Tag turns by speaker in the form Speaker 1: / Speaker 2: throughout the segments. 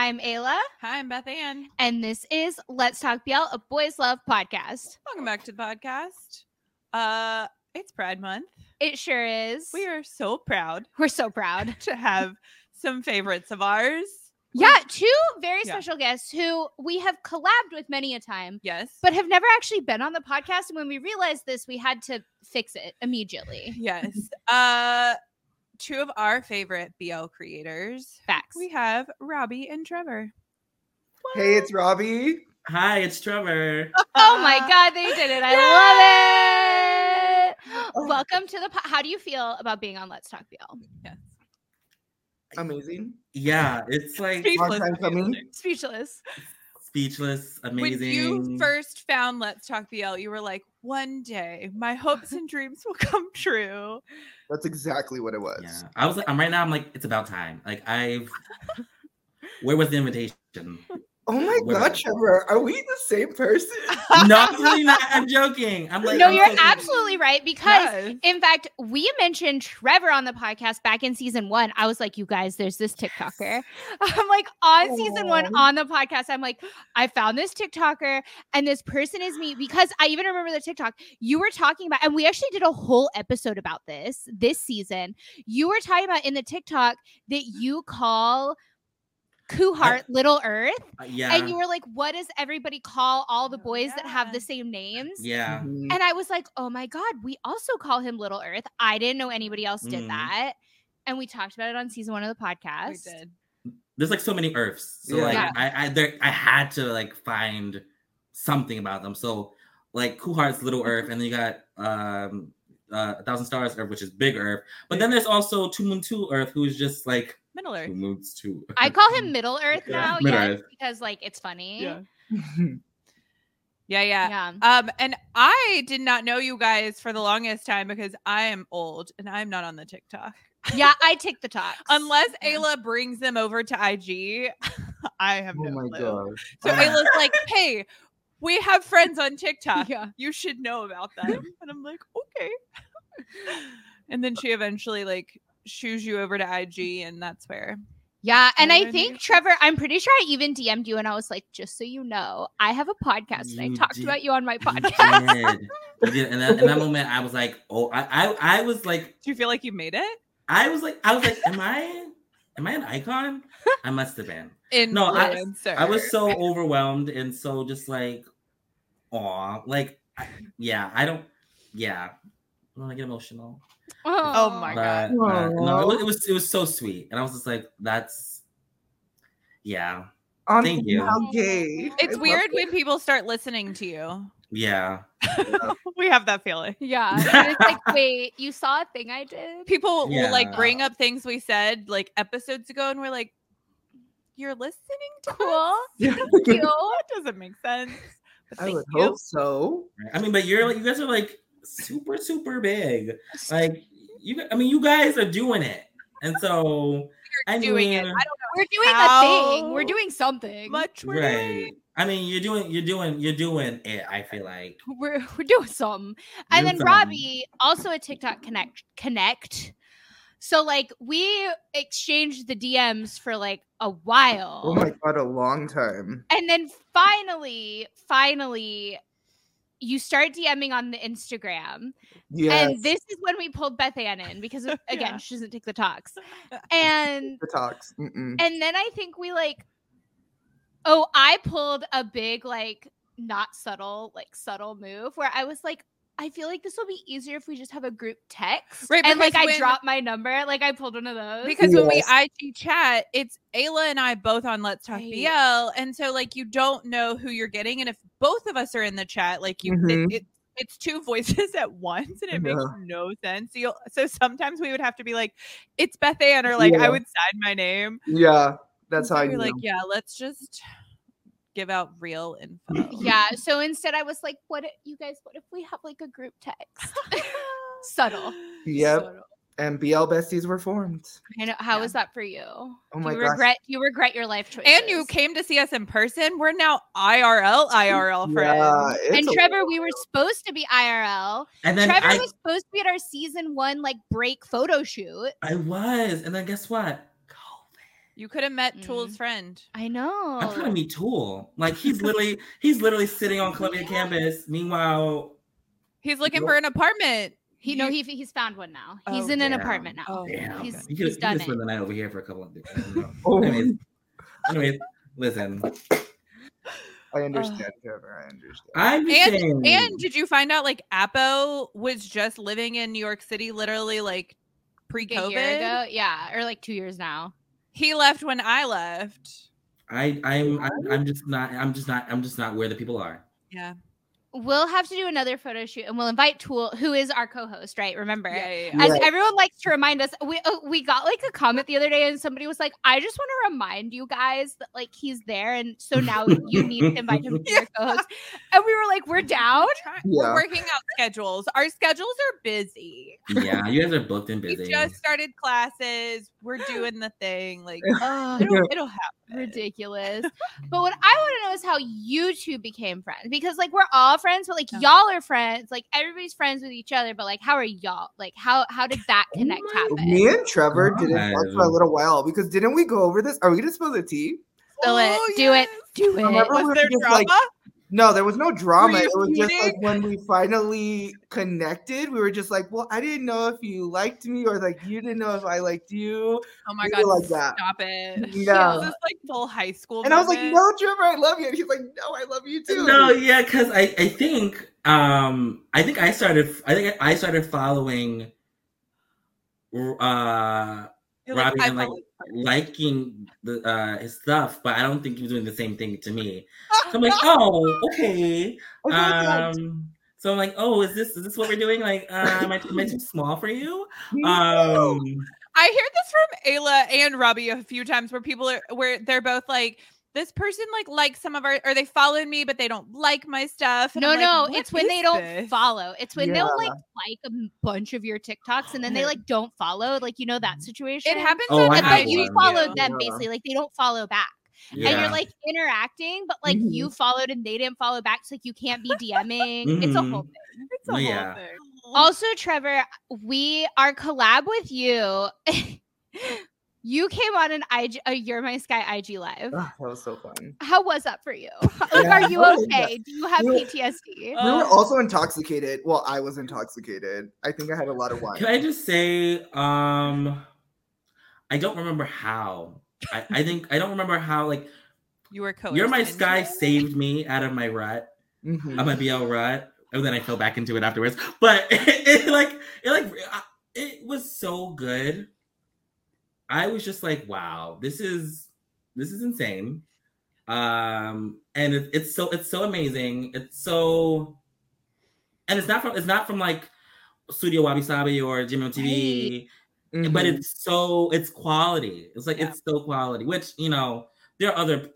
Speaker 1: I'm Ayla,
Speaker 2: Hi, I'm Beth Ann.
Speaker 1: and this is Let's Talk BL, a boys love podcast.
Speaker 2: Welcome back to the podcast. Uh, it's Pride Month.
Speaker 1: It sure is.
Speaker 2: We are so proud
Speaker 1: We're so proud.
Speaker 2: to have some favorites of ours.
Speaker 1: Yeah, two very
Speaker 2: Yeah.
Speaker 1: special guests who we have collabed with many a time,
Speaker 2: Yes,
Speaker 1: but have never actually been on the podcast. And when we realized this, we had to fix it immediately.
Speaker 2: yes. uh, two of our favorite BL creators.
Speaker 1: Facts.
Speaker 2: We have Robbie and Trevor.
Speaker 3: Hey, it's Robbie.
Speaker 4: Hi, it's Trevor.
Speaker 1: oh my God, they did it. I love it. Welcome to the. Po- How do you feel about being on Let's Talk BL?
Speaker 2: Yes.
Speaker 3: Amazing.
Speaker 4: Yeah, it's like
Speaker 2: Speechless.
Speaker 3: time coming.
Speaker 1: Speechless.
Speaker 4: speechless,
Speaker 2: When
Speaker 4: amazing.
Speaker 2: you first found Let's Talk BL, you were like, one day my hopes and dreams will come true.
Speaker 3: That's exactly what it was.
Speaker 4: yeah, I was. like, I'm right now. I'm like, it's about time. Like I've. Where was the invitation?
Speaker 3: Oh my
Speaker 4: What-
Speaker 3: god, Trevor, are we the same person?
Speaker 4: no, I'm really not. I'm joking. I'm like,
Speaker 1: no,
Speaker 4: I'm
Speaker 1: you're
Speaker 4: so-
Speaker 1: absolutely right because
Speaker 2: Yes.
Speaker 1: in fact, we mentioned Trevor on the podcast back in season one. I was like, you guys, there's this TikToker. I'm like, on season one on the podcast, I'm like, I found this TikToker and this person is me because I even remember the TikTok you were talking about, and we actually did a whole episode about this this season. You were talking about in the TikTok that you call Kuhart Little Earth.
Speaker 4: Uh, Yeah.
Speaker 1: And you were like, what does everybody call all the
Speaker 2: Oh,
Speaker 1: boys that have the same names?
Speaker 4: yeah.
Speaker 3: Mhm.
Speaker 1: And I was like, oh my God, we also call him Little Earth. I didn't know anybody else did
Speaker 4: Mhm.
Speaker 1: that. And we talked about it on season one of the podcast.
Speaker 2: We did.
Speaker 4: There's like so many Earths. So
Speaker 3: Yeah.
Speaker 4: like
Speaker 1: Yeah.
Speaker 4: I I there I had to like find something about them. So like Cool Heart's Little Earth, and then you got um uh, a thousand stars Earth, which is Big Earth. But then there's also Two Moon Two Earth, who's just like
Speaker 2: Middle Earth.
Speaker 4: Two Moons Two.
Speaker 1: I call him Middle Earth
Speaker 4: Yeah,
Speaker 1: now,
Speaker 4: Middle
Speaker 1: yes,
Speaker 4: Earth.
Speaker 1: because like it's funny.
Speaker 2: Yeah. Yeah, yeah.
Speaker 1: Yeah.
Speaker 2: Um, and I did not know you guys for the longest time because I am old and I'm not on the TikTok.
Speaker 1: Yeah, I take the talks.
Speaker 2: Unless
Speaker 1: Yeah.
Speaker 2: Ayla brings them over to IG, I have
Speaker 3: oh
Speaker 2: no
Speaker 3: my
Speaker 2: clue.
Speaker 3: god.
Speaker 2: So Ayla's like, "Hey, we have friends on TikTok.
Speaker 1: Yeah.
Speaker 2: You should know about them." And I'm like, "Okay." and then she eventually like shoos you over to IG, and that's where.
Speaker 1: Yeah, and I think
Speaker 2: you-
Speaker 1: Trevor, I'm pretty sure I even DM'd you and I was like, just so you know, I have a podcast and I talked
Speaker 4: did.
Speaker 1: about you on my
Speaker 4: You
Speaker 1: podcast.
Speaker 4: did. You did. And that, in that moment, I was like, oh, I, I, I was like,
Speaker 2: Do you feel like you made it?
Speaker 4: I was like, I was like, am I, am I an icon? I must have been. No, I- I was so overwhelmed and so just like, aw, like, I, yeah, I don't, yeah, I want to get emotional.
Speaker 2: Oh my
Speaker 4: But,
Speaker 2: God.
Speaker 4: uh, no, it was, it was, it was so sweet, and I was just like, that's, yeah,
Speaker 3: Um,
Speaker 4: Thank you.
Speaker 3: How gay.
Speaker 2: It's
Speaker 3: I love
Speaker 2: weird
Speaker 3: it.
Speaker 2: when people start listening to you.
Speaker 4: yeah.
Speaker 2: we have that feeling.
Speaker 1: Yeah. and it's like, wait, you saw a thing I did?
Speaker 2: People will like bring up things we said like episodes ago, and we're like, "You're listening to
Speaker 1: Cool.
Speaker 2: us?
Speaker 3: Yeah.
Speaker 1: Thank you.
Speaker 2: That doesn't make sense."
Speaker 3: I would
Speaker 2: you.
Speaker 3: hope so.
Speaker 4: I mean, but you're like, you guys are like super, super big. Like, you, I mean, you guys are doing it, and so I
Speaker 2: doing it. I
Speaker 4: mean,
Speaker 2: don't know
Speaker 1: We're doing a thing. We're doing something.
Speaker 2: much we're
Speaker 4: right.
Speaker 2: doing.
Speaker 4: I mean, you're doing, you're doing, you're doing it. I feel like.
Speaker 1: We're we're doing something. And
Speaker 4: Doing
Speaker 1: then
Speaker 4: something.
Speaker 1: Robbie, also a TikTok connect connect. So like we exchanged the DMs for like a while.
Speaker 3: Oh my god, a long time.
Speaker 1: and then finally, finally, you start DMing on the Instagram.
Speaker 3: Yes.
Speaker 1: And this is when we pulled Beth Ann in because uh, again,
Speaker 2: Yeah.
Speaker 1: she doesn't take the talks. And
Speaker 3: the talks. Mm-mm.
Speaker 1: and then I think we like oh, I pulled a big like not subtle, like subtle move where I was like, I feel like this will be easier if we just have a group text.
Speaker 2: Right,
Speaker 1: And like
Speaker 2: because
Speaker 1: I
Speaker 2: when-
Speaker 1: dropped my number. Like I pulled one of those.
Speaker 2: Because when we
Speaker 3: Yes.
Speaker 2: IG chat, it's Ayla and I both on Let's Talk
Speaker 1: Right.
Speaker 2: BL, and so like you don't know who you're getting, and if both of us are in the chat, like you,
Speaker 3: Mhm.
Speaker 2: it, it, it's two voices at once, and it makes no sense. So, you'll, so sometimes we would have to be like, "It's Beth Ann," or like
Speaker 3: Yeah.
Speaker 2: I would sign my name.
Speaker 3: yeah, that's
Speaker 2: And so
Speaker 3: how I
Speaker 2: we're like, yeah, let's just give out real info.
Speaker 1: yeah. So instead I was like, what if, you guys, what if we have like a group text? Subtle.
Speaker 3: Yep.
Speaker 2: So-
Speaker 3: and BL besties were formed.
Speaker 1: I know. How
Speaker 2: Yeah.
Speaker 1: was that for you?
Speaker 3: Oh
Speaker 1: Do
Speaker 3: my
Speaker 1: you
Speaker 3: gosh.
Speaker 1: regret you regret your life choices.
Speaker 2: and you came to see us in person. We're now IRL, IRL friends.
Speaker 3: Yeah,
Speaker 1: and Trevor, we were supposed to be IRL.
Speaker 4: And then
Speaker 1: Trevor
Speaker 4: I,
Speaker 1: was supposed to be at our season one like break photo shoot.
Speaker 4: I was, and then guess what?
Speaker 2: You could have met
Speaker 1: Mm.
Speaker 2: Tool's friend.
Speaker 1: I know.
Speaker 4: I'm trying to meet Tool. Like he's literally he's literally sitting on Columbia campus. Meanwhile,
Speaker 2: He's looking for an apartment.
Speaker 1: He no, he he's found one now. He's
Speaker 2: Oh,
Speaker 1: in an
Speaker 4: damn.
Speaker 1: apartment now.
Speaker 2: Oh,
Speaker 4: damn,
Speaker 1: He's-
Speaker 4: you could
Speaker 1: he's
Speaker 4: you
Speaker 1: done
Speaker 4: could
Speaker 1: it.
Speaker 4: spend the night over here for a couple of days. I don't know.
Speaker 3: Oh,
Speaker 4: Anyways, anyways, listen.
Speaker 3: I understand, Trevor. I understand.
Speaker 4: I'm
Speaker 2: And
Speaker 4: saying.
Speaker 2: and did you find out like Apo was just living in New York City literally like
Speaker 1: Like
Speaker 2: pre-COVID?
Speaker 1: year ago, yeah, or like two years now.
Speaker 2: He left when I left.
Speaker 4: I I'm, I'm I'm just not I'm just not I'm just not where the people are.
Speaker 2: Yeah.
Speaker 1: We'll have to do another photo shoot, and we'll invite Tool, who is our co-host, right? Remember,
Speaker 2: Yeah, yeah, yeah.
Speaker 1: as
Speaker 3: Yeah.
Speaker 1: everyone likes to remind us, we uh, we got like a comment the other day, and somebody was like, "I just want to remind you guys that like he's there, and so now you need to invite him to be your co-host." And we were like, "We're down."
Speaker 3: Yeah.
Speaker 2: We're working out schedules. Our schedules are busy.
Speaker 4: Yeah, you guys are booked and busy.
Speaker 2: We just started classes. We're doing the thing. Like
Speaker 1: Ugh,
Speaker 2: it'll, it'll happen.
Speaker 1: ridiculous. But what I want to know is how you two became friends because like we're all friends, but like
Speaker 2: Yeah.
Speaker 1: y'all are friends. Like everybody's friends with each other, but like how are y'all? Like how how did that oh connect happen?
Speaker 3: Me and Trevor didn't talk for a little while because didn't we go over this? Are we gonna spill the tea?
Speaker 1: Spill it.
Speaker 2: Oh,
Speaker 1: Do it. Do it.
Speaker 3: Remember
Speaker 2: Was
Speaker 3: were
Speaker 2: there
Speaker 3: just,
Speaker 2: drama?
Speaker 3: like, No, there was no drama. It was just like when we finally connected, we were just like, well, I didn't know if you liked me or like you didn't know if I liked you.
Speaker 2: oh my
Speaker 3: we
Speaker 2: god!
Speaker 3: were like that.
Speaker 2: Stop it.
Speaker 3: Yeah.
Speaker 2: This is like full high school.
Speaker 3: And I was like,
Speaker 2: moment.
Speaker 3: no, Trevor, I love you. And he's like, no, I love you too.
Speaker 4: No, yeah, because I, I think um I think I started I think I started following uh
Speaker 2: You're like,
Speaker 4: Robbie
Speaker 2: I
Speaker 4: and like
Speaker 2: follow-
Speaker 4: liking the uh his stuff, but I don't think he was doing the same thing to me. So I'm like, oh, okay.
Speaker 3: I felt like-
Speaker 4: Um so I'm like, oh, is this is this what we're doing? Like, uh, am I, am I too small for you? Um,
Speaker 2: I hear this from Ayla and Robbie a few times where people are where they're both like, this person like likes some of our or they followed me, but they don't like my stuff. And
Speaker 1: No,
Speaker 2: I'm like,
Speaker 1: no,
Speaker 2: "What
Speaker 1: it's when they don't
Speaker 2: this?"
Speaker 1: follow. It's when they'll like like a bunch of your TikToks and then they like don't follow. Like you know that situation.
Speaker 2: It happens
Speaker 4: Oh,
Speaker 2: on
Speaker 4: I
Speaker 1: And
Speaker 4: have
Speaker 1: but you
Speaker 4: one.
Speaker 1: followed
Speaker 3: Yeah.
Speaker 1: them basically. Like they don't follow back. and you're like interacting, but like
Speaker 3: Mhm.
Speaker 1: you followed and they didn't follow back. So like you can't be DMing. It's a whole thing.
Speaker 2: It's a
Speaker 4: No,
Speaker 2: whole thing.
Speaker 1: Also, Trevor, we our collab with you. you came on an IG, a You're My Sky IG live.
Speaker 3: Ah, that was so fun.
Speaker 1: How was that for you? Like,
Speaker 3: Yeah,
Speaker 1: are you
Speaker 3: that was-
Speaker 1: okay? Do you have
Speaker 3: we were-
Speaker 1: PTSD?
Speaker 3: we were
Speaker 2: Oh.
Speaker 3: also intoxicated. Well, I was intoxicated. I think I had a lot of wine.
Speaker 4: Can I just say, um, I don't remember how. I, I think I don't remember how. Like,
Speaker 2: You were co
Speaker 4: You're My Sky saved me out of my rut,
Speaker 3: Mhm.
Speaker 4: of my BL rut, and then I fell back into it afterwards. But it, like, it like, it was so good. I was just like, wow, this is this is insane. Um, and it, it's so it's so amazing. It's so, and it's not from it's not from like Studio Wabi Sabi or GMMTV but
Speaker 3: Mhm.
Speaker 4: it's so it's quality. It's like
Speaker 2: Yeah.
Speaker 4: it's so quality. Which you know there are other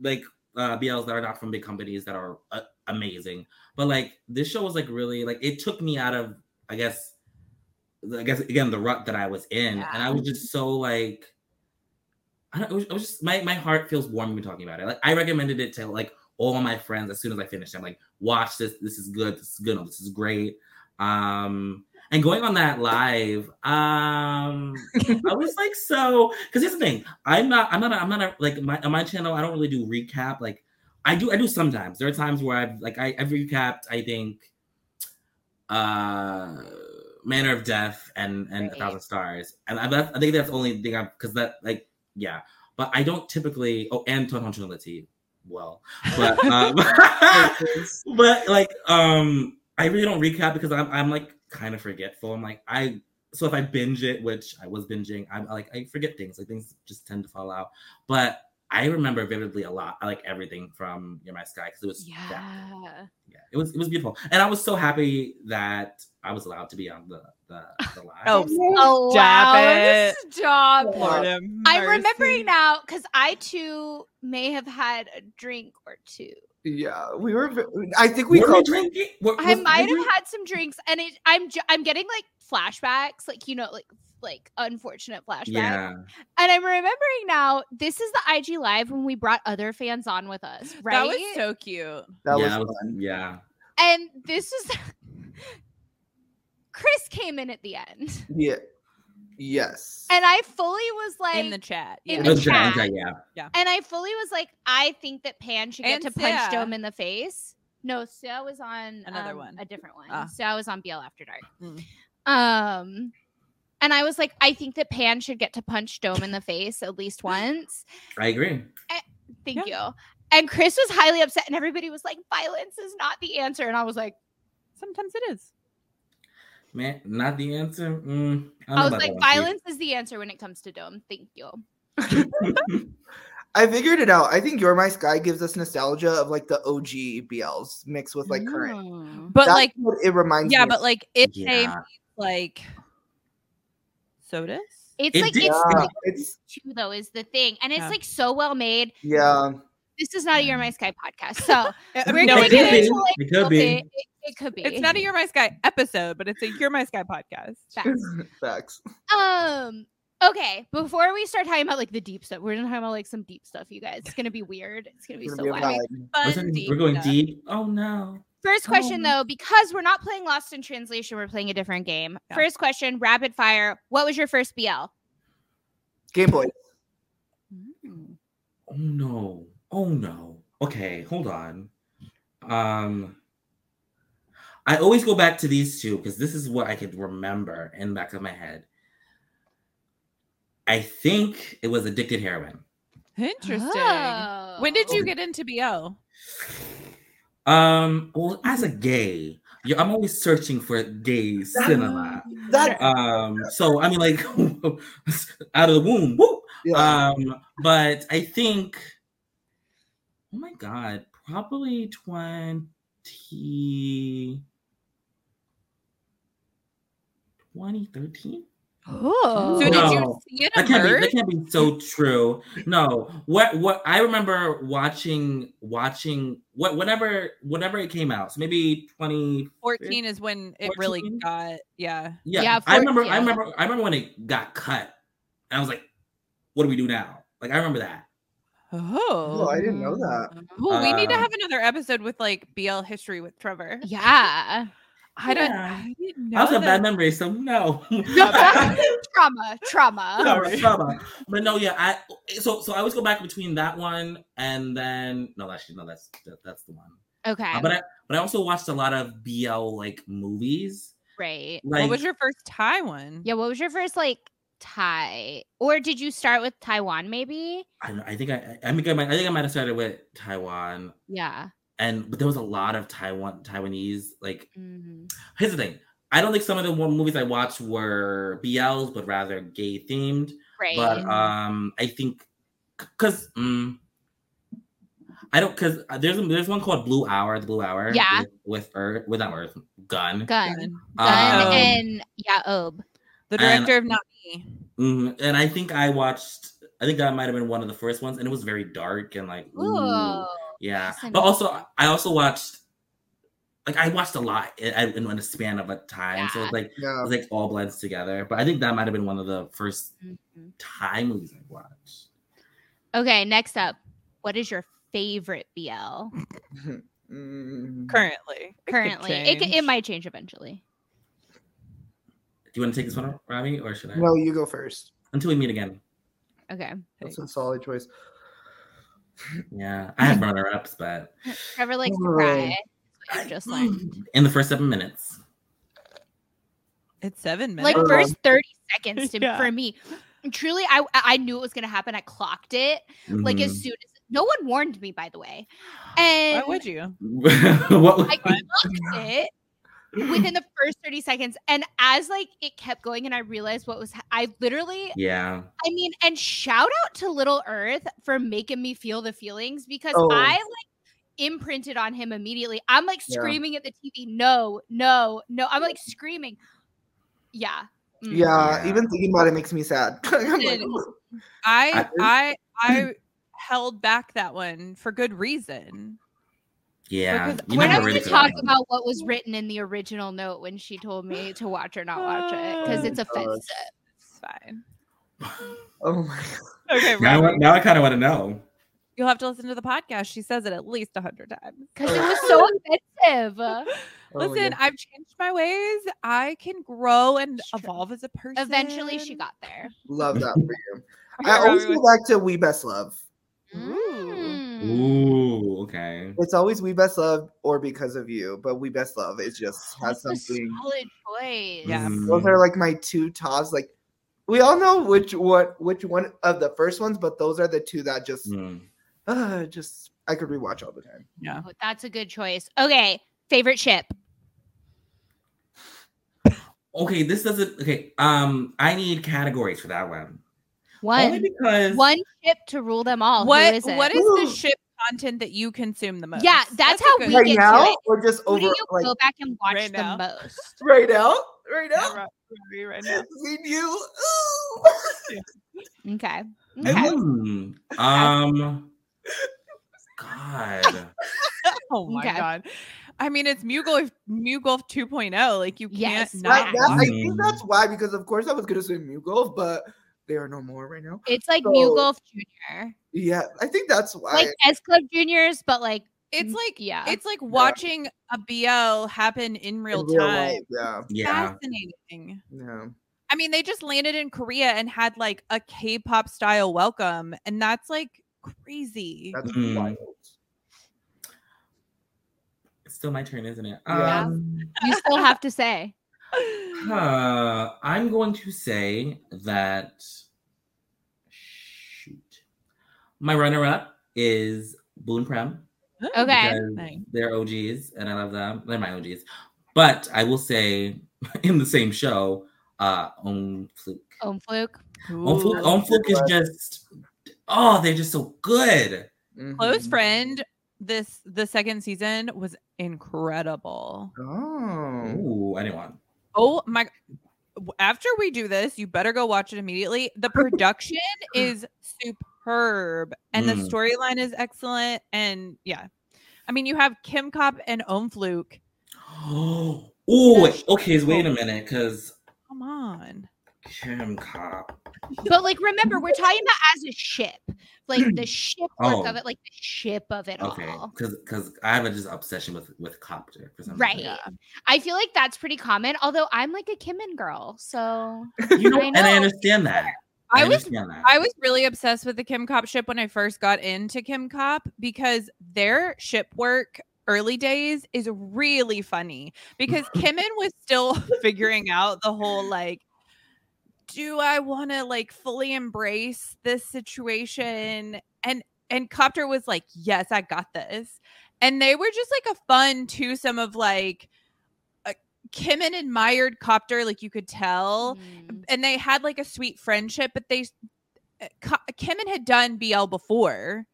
Speaker 4: like uh, BLs that are not from big companies that are uh, amazing. But like this show was like really like it took me out of I guess I guess again the rut that I was in, and I was just so like. I don't. It was, it was just my my heart feels warm when talking about it. Like I recommended it to like all my friends as soon as I finished. I'm like, watch this. This is good. This is good. This is great. Um, and going on that live, um, I was like, so because here's the thing, I'm not, I'm not, a, I'm not a, like my on my channel. I don't really do recap. Like I do, I do sometimes. There are times where I've like I, I've recapped. I think, uh, Manner of Death and and
Speaker 1: Right.
Speaker 4: A Thousand Stars, and I, I think that's the only thing I'm because that like yeah, but I don't typically. Oh, and Ton Trinity. Well, but um, but like um I really don't recap because I'm I'm like kind of forgetful. I'm like I so if I binge it, which I was binging, I'm like I forget things. Like things just tend to fall out. But I remember vividly a lot. I like everything from You're My Sky because it was that-
Speaker 1: Yeah.
Speaker 4: yeah, it was it was beautiful, and I was so happy that I was allowed to be on the the, the live.
Speaker 2: Oh,
Speaker 1: Oh
Speaker 2: Stop
Speaker 1: wow!
Speaker 2: it.
Speaker 1: Stop.
Speaker 2: Lord
Speaker 1: I'm
Speaker 2: mercy.
Speaker 1: remembering now because I too may have had a drink or two.
Speaker 3: Yeah, we were. I think we
Speaker 4: were we drinking? Were-
Speaker 1: I might have had some drinks, and it, I'm I'm getting like flashbacks, like you know, like like unfortunate flashback.
Speaker 4: Yeah,
Speaker 1: And I'm remembering now. This is the IG live when we brought other fans on with us, right?
Speaker 2: That was so cute.
Speaker 3: That
Speaker 4: yeah,
Speaker 3: was
Speaker 4: was-
Speaker 3: fun.
Speaker 4: yeah.
Speaker 1: and this is Chris came in at the end.
Speaker 3: Yeah. Yes.
Speaker 1: And I fully was like,
Speaker 2: in the chat.
Speaker 1: in
Speaker 2: Yeah.
Speaker 1: the
Speaker 4: It was
Speaker 1: chat.
Speaker 4: Jack, yeah.
Speaker 1: and I fully was like, I think that Pan should get
Speaker 2: And
Speaker 1: to punch
Speaker 2: Sia.
Speaker 1: Dome in the face. No, Sia was on
Speaker 2: Another
Speaker 1: um,
Speaker 2: one.
Speaker 1: a different one.
Speaker 2: Ah.
Speaker 1: Sia was on BL After Dark.
Speaker 2: Mm.
Speaker 1: Um, and I was like, I think that Pan should get to punch Dome in the face at least once.
Speaker 4: I agree.
Speaker 1: Thank you. And Chris was highly upset, and everybody was like, violence is not the answer. And I was like,
Speaker 2: Sometimes it is.
Speaker 4: Man, not the answer. Mm, I,
Speaker 1: I was like,
Speaker 4: that one, Steve.
Speaker 1: violence is the answer when it comes to Dome. Thank you.
Speaker 3: I figured it out. I think You're My Sky gives us nostalgia of like the OG BLs mixed with like current.
Speaker 1: Mm.
Speaker 2: But
Speaker 3: That's
Speaker 2: like,
Speaker 3: what it reminds
Speaker 2: yeah,
Speaker 3: me.
Speaker 2: but like it
Speaker 4: Yeah.
Speaker 2: yeah. like sodas.
Speaker 1: It's
Speaker 4: It
Speaker 1: like
Speaker 4: did-
Speaker 1: it's
Speaker 3: yeah,
Speaker 1: like
Speaker 3: it's
Speaker 1: two though is the thing, and it's
Speaker 2: Yeah.
Speaker 1: like so well made.
Speaker 3: yeah.
Speaker 1: This is not a You're My Sky podcast, so we're
Speaker 2: no,
Speaker 1: gonna
Speaker 2: it
Speaker 1: get
Speaker 4: could be.
Speaker 1: into like
Speaker 4: It could be.
Speaker 1: It, it could be.
Speaker 2: It's not a You're My Sky episode, but it's a You're My Sky podcast.
Speaker 1: Facts.
Speaker 3: Facts.
Speaker 1: Um. Okay, before we start talking about like the deep stuff, we're gonna talk about like some deep stuff, you guys. It's gonna be weird. It's gonna be
Speaker 3: It's
Speaker 1: so
Speaker 3: gonna be
Speaker 1: wild.
Speaker 3: vibe.
Speaker 4: We're,
Speaker 2: Fun,
Speaker 4: talking-
Speaker 2: deep
Speaker 4: we're going
Speaker 2: stuff.
Speaker 4: deep. Oh no.
Speaker 1: First question
Speaker 4: Oh.
Speaker 1: though, because we're not playing Lost in Translation, we're playing a different game.
Speaker 2: Yeah.
Speaker 1: First question, rapid fire. What was your first BL?
Speaker 3: Game Boy.
Speaker 4: Oh no. Oh no. Okay, hold on. Um I always go back to these two because this is what I could remember in the back of my head. I think it was addicted heroin.
Speaker 2: Interesting.
Speaker 1: Oh.
Speaker 2: When did you get into BO?
Speaker 4: Um, well, as a gay, yeah, I'm always searching for gay cinema.
Speaker 3: That
Speaker 4: Um, so I mean, like, out of the womb, whoop.
Speaker 3: yeah.
Speaker 4: Um, but I think, oh my god, probably twenty. 2013?
Speaker 1: Oh.
Speaker 2: So
Speaker 4: No,
Speaker 2: see it
Speaker 4: That can't be that can't be so true. No. What what I remember watching watching what whenever whenever it came out. So maybe
Speaker 2: 2014 is when it really got yeah.
Speaker 4: Yeah,
Speaker 1: Yeah,
Speaker 4: I remember.
Speaker 1: four-
Speaker 4: I remember. I remember when it got cut, and I was like, "What do we do now?" Like I remember that.
Speaker 3: oh,
Speaker 2: Oh.
Speaker 3: I didn't know that.
Speaker 2: Ooh, we need to
Speaker 4: Um,
Speaker 2: have another episode with like BL history with Trevor.
Speaker 1: Yeah.
Speaker 2: I don't
Speaker 4: Yeah.
Speaker 2: I didn't
Speaker 4: I also
Speaker 2: know
Speaker 4: have bad
Speaker 2: that.
Speaker 4: memories, so no.
Speaker 1: trauma. Trauma.
Speaker 4: Sorry, trauma. But no, yeah. I so so I always go back between that one and then no, actually no, that's that, that's the one.
Speaker 1: Okay.
Speaker 4: Uh, but I but I also watched a lot of BL like movies.
Speaker 1: right.
Speaker 4: Like
Speaker 2: what was your first Thai one?
Speaker 1: Yeah. What was your first like Thai? Or did you start with Taiwan? Maybe.
Speaker 4: I, I think I I think I might I think I might have started with Taiwan
Speaker 1: Yeah.
Speaker 4: And but there was a lot of Taiwan Taiwanese like
Speaker 1: Mhm.
Speaker 4: here's the thing. I don't think some of the movies I watched were BLs, but rather gay themed.
Speaker 1: Right.
Speaker 4: But um, I think because mm, I don't because there's there's one called Blue Hour, the Blue Hour.
Speaker 1: Yeah.
Speaker 4: With, with Earth, with not Earth, Gun.
Speaker 1: Gun. Gun
Speaker 2: Gun.
Speaker 4: Um,
Speaker 1: and yeah, Ob.
Speaker 2: The
Speaker 4: And-
Speaker 2: director of Not Me.
Speaker 4: mhm, and I think I watched. I think that might have been one of the first ones, and it was very dark and like, ooh,
Speaker 1: Ooh.
Speaker 4: Yeah. But also, I also watched. Like I watched a lot in, in in a span of a time, so it's like
Speaker 3: Yeah.
Speaker 4: it was like all blends together. But I think that might have been one of the first
Speaker 1: Mhm.
Speaker 4: Thai movies I watched.
Speaker 1: Okay. Next up, what is your favorite BL
Speaker 2: Currently. It
Speaker 1: currently? It, c- it might change eventually.
Speaker 4: Do you want to take this one, Robbie, or should I?
Speaker 3: No, you go first.
Speaker 4: Until we meet again.
Speaker 1: Okay.
Speaker 3: That's a solid choice.
Speaker 4: Yeah, I have runner ups, but
Speaker 1: Trevor likes to cry. That's just learned.
Speaker 4: in the first seven minutes.
Speaker 2: It's seven
Speaker 1: Like
Speaker 2: minutes.
Speaker 3: Oh.
Speaker 1: first 30 seconds to,
Speaker 2: Yeah.
Speaker 1: for me. Truly, I I knew it was gonna happen. I clocked it. Like as
Speaker 4: Mhm.
Speaker 1: soon as no one warned me, by the way.
Speaker 2: Why
Speaker 1: And
Speaker 2: would you?
Speaker 4: what?
Speaker 1: I clocked it within the first 30 seconds. And as like it kept going and I realized what was ha- I literally
Speaker 4: yeah,
Speaker 1: I mean, and shout out to Little Earth for making me feel the feelings because
Speaker 3: Oh.
Speaker 1: I like imprinted on him immediately. I'm like
Speaker 3: Yeah.
Speaker 1: screaming at the TV, no, no, no. I'm like screaming. Yeah. Mm.
Speaker 3: Yeah,
Speaker 4: Yeah.
Speaker 3: even thinking about it makes me sad. I'm like,
Speaker 2: I
Speaker 4: I-
Speaker 2: I I held back that one for good reason.
Speaker 4: Yeah.
Speaker 2: Because
Speaker 4: You
Speaker 1: We're not
Speaker 4: really
Speaker 1: going to talk
Speaker 4: done
Speaker 1: about what was written in the original note when she told me to watch or not watch it because it's
Speaker 3: Oh, gosh.
Speaker 1: offensive.
Speaker 2: It's fine.
Speaker 3: oh my god.
Speaker 2: Okay,
Speaker 4: it. Now, I now I kind of want to know.
Speaker 2: you'll have to listen to the podcast. She says it at least a hundred times.
Speaker 1: Because it was so offensive.
Speaker 3: Oh
Speaker 2: Listen,
Speaker 3: God.
Speaker 2: I've changed my ways. I can grow and evolve as a person.
Speaker 1: Eventually, she got there.
Speaker 3: love that for you. I always
Speaker 2: Robbie,
Speaker 3: go back to We Best Love.
Speaker 1: Mm.
Speaker 4: Ooh, okay.
Speaker 3: It's always We Best Love or Because of You, but We Best Love is just has
Speaker 1: That's a
Speaker 3: something.
Speaker 1: solid choice.
Speaker 2: Yeah.
Speaker 3: Those
Speaker 4: Mm.
Speaker 3: are like my two tops. Like we all know which what which one of the first ones, but those are the two that just
Speaker 4: Mm.
Speaker 3: uh, just I could rewatch all the time.
Speaker 2: Yeah.
Speaker 1: Oh, that's a good choice. Okay, favorite ship.
Speaker 4: Okay, this doesn't. Okay, um, I need categories for that one.
Speaker 1: One
Speaker 4: Only because
Speaker 1: one ship to rule them all. Who
Speaker 2: What
Speaker 1: is it?
Speaker 2: what is the ship content that you consume the most?
Speaker 1: Yeah, that's
Speaker 2: a
Speaker 1: how
Speaker 2: good-
Speaker 1: we
Speaker 3: Right
Speaker 1: get to
Speaker 3: now,
Speaker 1: it.
Speaker 3: or just
Speaker 1: Who do
Speaker 3: over
Speaker 1: you
Speaker 3: like
Speaker 1: go back and watch
Speaker 2: Right
Speaker 1: the
Speaker 2: now.
Speaker 1: most?
Speaker 3: right now, right now.
Speaker 2: Right now.
Speaker 3: We knew.
Speaker 1: Okay. Okay.
Speaker 4: Hmm, um, God,
Speaker 2: Oh my
Speaker 1: Okay.
Speaker 2: god. I mean, it's MewGulf MewGulf 2.0. Like you can't
Speaker 3: That,
Speaker 2: not.
Speaker 1: right.
Speaker 3: that, I think that's why, because of course I was gonna say Mew Gulf, but they are no more right now.
Speaker 1: It's like
Speaker 3: So-
Speaker 1: Mew Gulf Junior,
Speaker 3: Yeah, I think that's why.
Speaker 1: like S Club Juniors, but like
Speaker 2: It's
Speaker 1: Mm,
Speaker 2: like
Speaker 1: yeah.
Speaker 2: it's like watching a BL happen in real
Speaker 3: in real
Speaker 2: time.
Speaker 3: life, Yeah,
Speaker 4: yeah.
Speaker 2: Fascinating.
Speaker 3: yeah.
Speaker 2: I mean, they just landed in Korea and had like a K-pop style welcome, and that's like crazy.
Speaker 3: That's
Speaker 4: Mm.
Speaker 3: wild.
Speaker 4: It's still my turn, isn't it?
Speaker 3: Yeah.
Speaker 4: Um,
Speaker 1: you still have to say.
Speaker 4: Uh, I'm going to say that. Shoot, my runner-up is Boun Prem.
Speaker 1: Okay.
Speaker 2: Nice.
Speaker 4: They're OGs, and I love them. They're my OGs. But I will say, in the same show, uh, Ohm Fluke.
Speaker 1: Ohm Fluke.
Speaker 4: Ohm Fluke,
Speaker 2: Ooh.
Speaker 4: Ohm Fluke is just, oh, they're just so good.
Speaker 2: Close
Speaker 3: Mhm.
Speaker 2: friend. This the second season was incredible.
Speaker 3: Oh,
Speaker 4: Ooh, I didn't want.
Speaker 2: Oh my! After we do this, you better go watch it immediately. The production is superb, and the
Speaker 4: Mm.
Speaker 2: storyline is excellent. And yeah, I mean, you have Kim Cop and Ohm Fluke.
Speaker 4: Oh, wait, okay, wait a minute, because
Speaker 2: Come on,
Speaker 4: Kim Cop.
Speaker 1: But like, remember, we're talking about as a ship, like the ship
Speaker 4: Oh.
Speaker 1: of it, like the ship of it
Speaker 4: Okay,
Speaker 1: all.
Speaker 4: because because I have a just obsession with with Copter for some
Speaker 1: Right.
Speaker 2: yeah.
Speaker 1: I feel like that's pretty common. Although I'm like a Kimmon girl, so
Speaker 4: You know,
Speaker 1: I
Speaker 4: and I understand that.
Speaker 2: I was
Speaker 4: that.
Speaker 2: I was really obsessed with the Kim Cop ship when I first got into Kim Cop because their ship work early days is really funny because Kimmon was still figuring out the whole like do I want to like fully embrace this situation and and Copter was like yes I got this and they were just like a fun twosome of like uh, Kimmon admired Copter like you could tell
Speaker 1: Mm.
Speaker 2: and they had like a sweet friendship, but they uh, Ka- Kimmon had done BL before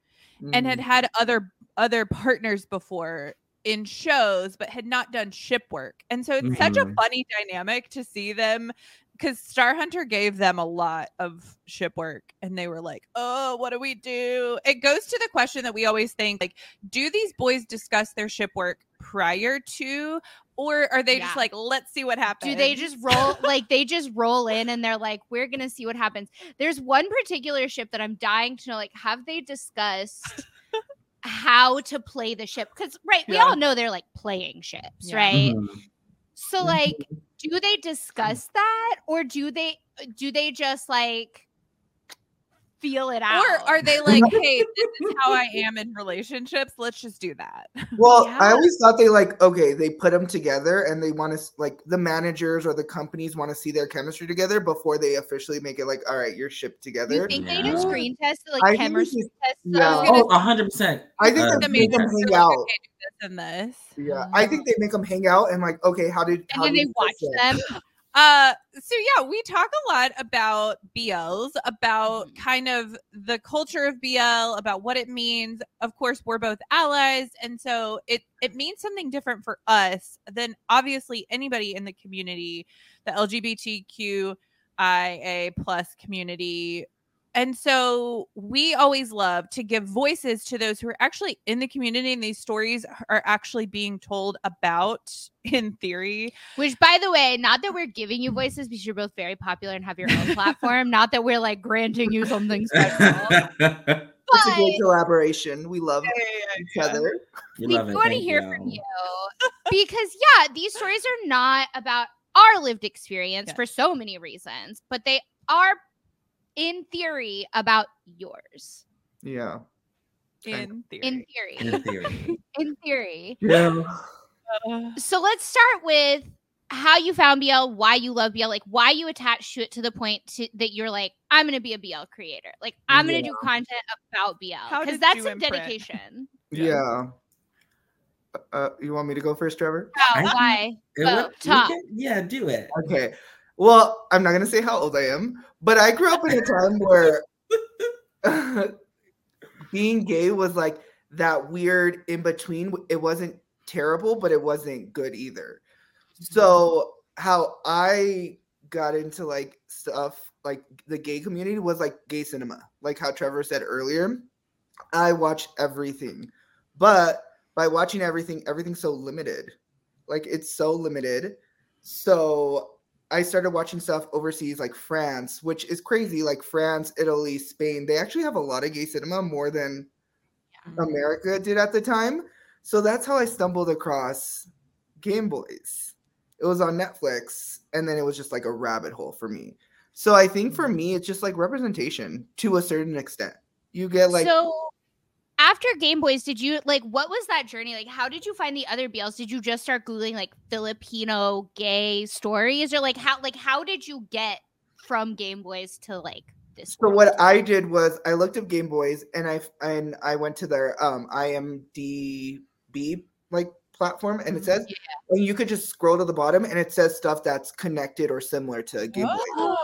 Speaker 2: and had
Speaker 3: Mhm.
Speaker 2: had other other partners before in shows, but had not done ship work. And so it's such a
Speaker 4: Mhm.
Speaker 2: funny dynamic to see them because Star Hunter gave them a lot of ship work and they were like, oh, what do we do? It goes to the question that we always think like, do these boys discuss their ship work prior to, or are they just like, let's see what happens?
Speaker 1: Do they just roll like they just roll in and they're like, we're gonna see what happens? There's one particular ship that I'm dying to know. Like, have they discussed how to play the ship? Because right, we
Speaker 2: Yeah.
Speaker 1: all know they're like playing ships,
Speaker 2: Yeah.
Speaker 1: right?
Speaker 4: Mhm.
Speaker 1: So like, do they discuss that or do they do they just like feel it out?
Speaker 2: Or are they like, hey, this is how I am in relationships. Let's just do that.
Speaker 3: Well, I always thought they like okay, they put them together and they want to like the managers or the companies want to see their chemistry together before they officially make it like all right, you're shipped together.
Speaker 1: you
Speaker 3: together.
Speaker 1: think they do screen tests
Speaker 3: I
Speaker 1: like
Speaker 3: think
Speaker 1: camera
Speaker 3: they
Speaker 1: tests?
Speaker 3: yeah.
Speaker 1: those?
Speaker 4: Oh, a hundred percent.
Speaker 3: I think
Speaker 4: Uh,
Speaker 3: they make them hang
Speaker 2: are like,
Speaker 3: out.
Speaker 2: okay, do this and this.
Speaker 3: Yeah, I think they make them hang out and like okay, how did
Speaker 1: and
Speaker 3: how
Speaker 1: then they watch
Speaker 3: this
Speaker 1: them.
Speaker 2: Uh so yeah, we talk a lot about BLs, about
Speaker 1: Mhm.
Speaker 2: kind of the culture of BL, about what it means. Of course, we're both allies, and so it it means something different for us than obviously anybody in the community, the LGBTQIA plus community. And so we always love to give voices to those who are actually in the community and these stories are actually being told about in theory.
Speaker 1: Which, by the way, not that we're giving you voices because you're both very popular and have your own platform. Not that we're like granting you something special.
Speaker 2: But
Speaker 3: It's a great collaboration. We love each other.
Speaker 4: We
Speaker 1: we
Speaker 4: love it.
Speaker 1: want to
Speaker 4: Thank
Speaker 1: hear from you because yeah these stories are not about our lived experience
Speaker 2: Yeah.
Speaker 1: for so many reasons but they are in theory about yours
Speaker 3: Yeah.
Speaker 2: In theory.
Speaker 1: in theory
Speaker 4: In theory.
Speaker 1: in theory
Speaker 3: Yeah.
Speaker 2: Uh,
Speaker 1: so let's start with how you found bl why you love bl like why you attached to it to the point to, that you're like i'm gonna be a bl creator like i'm gonna do content about bl because that's
Speaker 2: you
Speaker 1: some dedication
Speaker 3: Yeah. Uh, you want me to go first, Trevor?
Speaker 1: wow
Speaker 4: I-
Speaker 1: why
Speaker 4: It
Speaker 1: Go,
Speaker 4: would-
Speaker 1: talk.
Speaker 4: can- yeah, do it.
Speaker 3: Okay. Well, I'm not gonna say how old I am, but I grew up in a time where being gay was like that weird in between. It wasn't terrible, but it wasn't good either. So how I got into like stuff like the gay community was like gay cinema, like how Trevor said earlier. I watch everything, but by watching everything, everything's so limited. Like it's so limited. So I started watching stuff overseas, like France, which is crazy. Like France, Italy, Spain, they actually have a lot of gay cinema more than America did at the time. So that's how I stumbled across Game Boys. It was on Netflix, and then it was just like a rabbit hole for me. So I think for mm-hmm. me, it's just like representation to a certain extent. You get like
Speaker 1: so after Game Boys, did you like what was that journey? Like how did you find the other BLs? Did you just start Googling like Filipino gay stories? Or like how like how did you get from Game Boys to like this?
Speaker 3: So
Speaker 1: world?
Speaker 3: what I did was I looked up Game Boys and I and I went to their um IMDb like platform and it says yeah. and you could just scroll to the bottom and it says stuff that's connected or similar to Game Boy.
Speaker 2: Oh.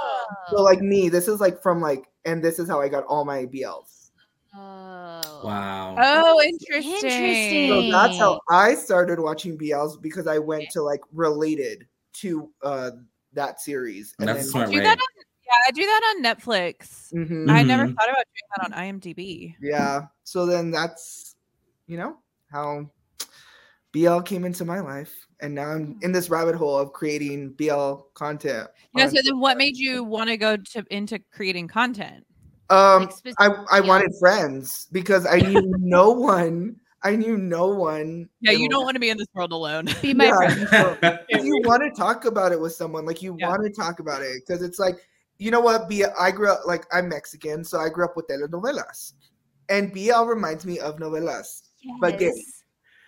Speaker 3: So like me, this is like from like and this is how I got all my BLs.
Speaker 1: Oh.
Speaker 4: Wow.
Speaker 2: Oh, interesting.
Speaker 1: Interesting.
Speaker 3: So that's how I started watching BLs because I went to like related to uh that series.
Speaker 4: And that's
Speaker 3: then-
Speaker 4: smart
Speaker 2: Do that on, yeah, I do that on Netflix.
Speaker 3: Mhm.
Speaker 2: I never
Speaker 4: Mhm.
Speaker 2: thought about doing that on IMDb.
Speaker 3: Yeah. So then that's, you know, how BL came into my life. And now I'm in this rabbit hole of creating BL content.
Speaker 2: Yeah.
Speaker 3: on-
Speaker 2: So then, what made you want to go to into creating content?
Speaker 3: Um,
Speaker 1: Like,
Speaker 3: I, I wanted friends because I knew no one. I knew no one.
Speaker 2: Yeah, you don't want to be in this world alone.
Speaker 1: Be my
Speaker 3: Yeah.
Speaker 1: friend.
Speaker 3: you want to talk about it with someone like you
Speaker 2: Yeah.
Speaker 3: want to talk about it because it's like you know what be i grew up like i'm mexican so i grew up with telenovelas and bl reminds me of novelas but gay.
Speaker 1: Yes.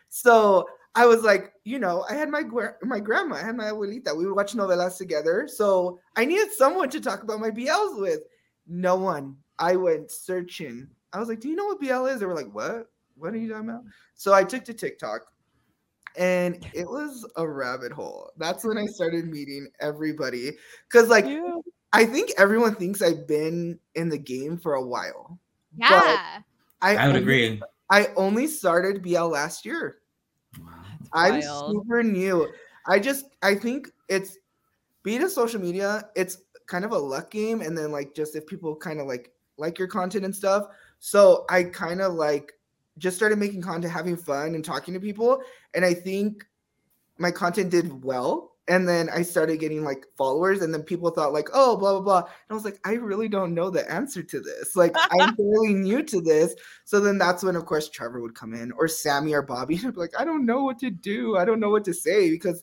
Speaker 3: so i was like you know i had my my grandma i had my abuelita we would watch novelas together so i needed someone to talk about my bls with no one i went searching i was like do you know what bl is they were like what what are you talking about so i took to tiktok and it was a rabbit hole that's when i started meeting everybody because like i think everyone thinks i've been in the game for a while
Speaker 1: Yeah.
Speaker 3: i,
Speaker 4: I would
Speaker 3: only-
Speaker 4: agree.
Speaker 3: i only started bl last year
Speaker 4: Wow.
Speaker 3: I'm
Speaker 2: Wild.
Speaker 3: super new. I just I think it's being a social media, it's kind of a luck game, and then like just if people kind of like like your content and stuff. So I kind of like just started making content, having fun and talking to people, and I think my content did well. And then I started getting like followers, and then people thought like, oh, blah blah blah. And I was like, I really don't know the answer to this. Like I'm really new to this. So then that's when, of course, Trevor would come in, or Sammy or Bobby, and I'd be like, I don't know what to do. I don't know what to say because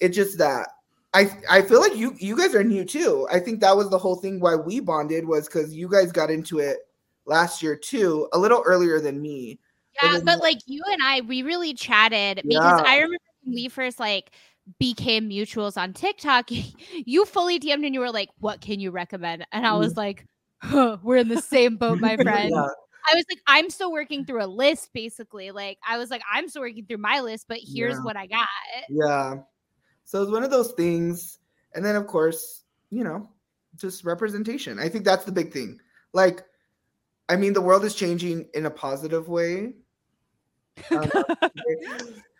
Speaker 3: it's just that I I feel like you you guys are new too. I think that was the whole thing why we bonded was because you guys got into it last year too, a little earlier than me.
Speaker 1: Yeah, but like you and I, we really chatted because
Speaker 3: Yeah.
Speaker 1: I remember when we first like became mutuals on TikTok. You fully DM'd and you were like, "What can you recommend?" And I was mm. like, huh, "We're in the same boat, my friend."
Speaker 3: Yeah.
Speaker 1: I was like, "I'm still working through a list, basically." Like I was like, "I'm still working through my list, but here's
Speaker 3: Yeah.
Speaker 1: what I got."
Speaker 3: Yeah. So it's one of those things. And then, of course, you know, just representation. I think that's the big thing. Like, I mean, the world is changing in a positive way. Um,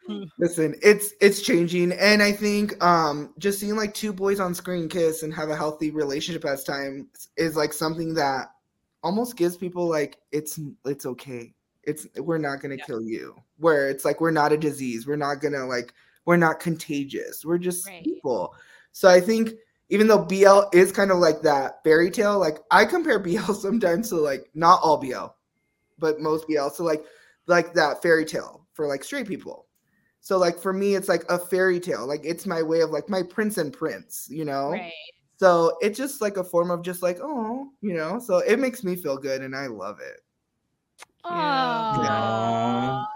Speaker 3: listen, it's it's changing, and I think um just seeing like two boys on screen kiss and have a healthy relationship as time is like something that almost gives people like it's it's okay. It's we're not gonna
Speaker 2: Yeah.
Speaker 3: kill you. Where it's like we're not a disease. We're not gonna like we're not contagious. We're just
Speaker 1: Right.
Speaker 3: people. So I think even though BL is kind of like that fairy tale, like I compare BL sometimes to like not all BL, but most BL. So like like that fairy tale for like straight people. So like for me, it's like a fairy tale. Like it's my way of like my prince and prince, you know.
Speaker 1: Right.
Speaker 3: So it's just like a form of just like oh, you know. So it makes me feel good, and I love it.
Speaker 1: Aw.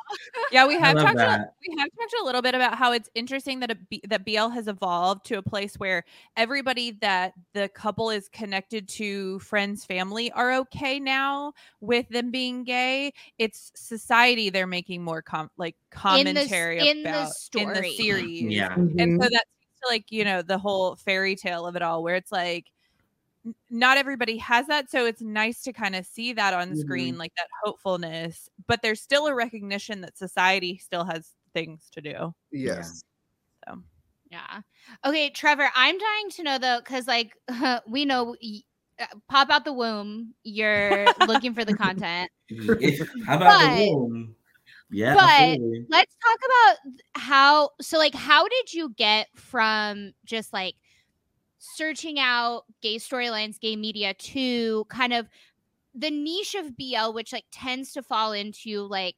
Speaker 2: Yeah, we have talked. A, we have talked a little bit about how it's interesting that a B, that BL has evolved to a place where everybody that the couple is connected to, friends, family, are okay now with them being gay. It's society they're making more com- like
Speaker 1: In the s-
Speaker 2: commentary
Speaker 1: in the
Speaker 2: about in the
Speaker 1: story.
Speaker 2: series.
Speaker 4: Yeah.
Speaker 2: and
Speaker 3: Mhm.
Speaker 2: so that's like you know the whole fairy tale of it all where it's like n- not everybody has that so it's nice to kind of see that on screen like that hopefulness but there's still a recognition that society still has things to do
Speaker 3: yes.
Speaker 2: so
Speaker 1: Yeah. Okay, Trevor, I'm dying to know though, because like we know, y- uh, pop out the womb. You're looking for the content.
Speaker 4: How about
Speaker 1: But-
Speaker 4: the womb? Yeah,
Speaker 1: but-
Speaker 4: absolutely.
Speaker 1: Let's talk about how. So, like, how did you get from just like searching out gay storylines, gay media, to kind of the niche of BL, which like tends to fall into like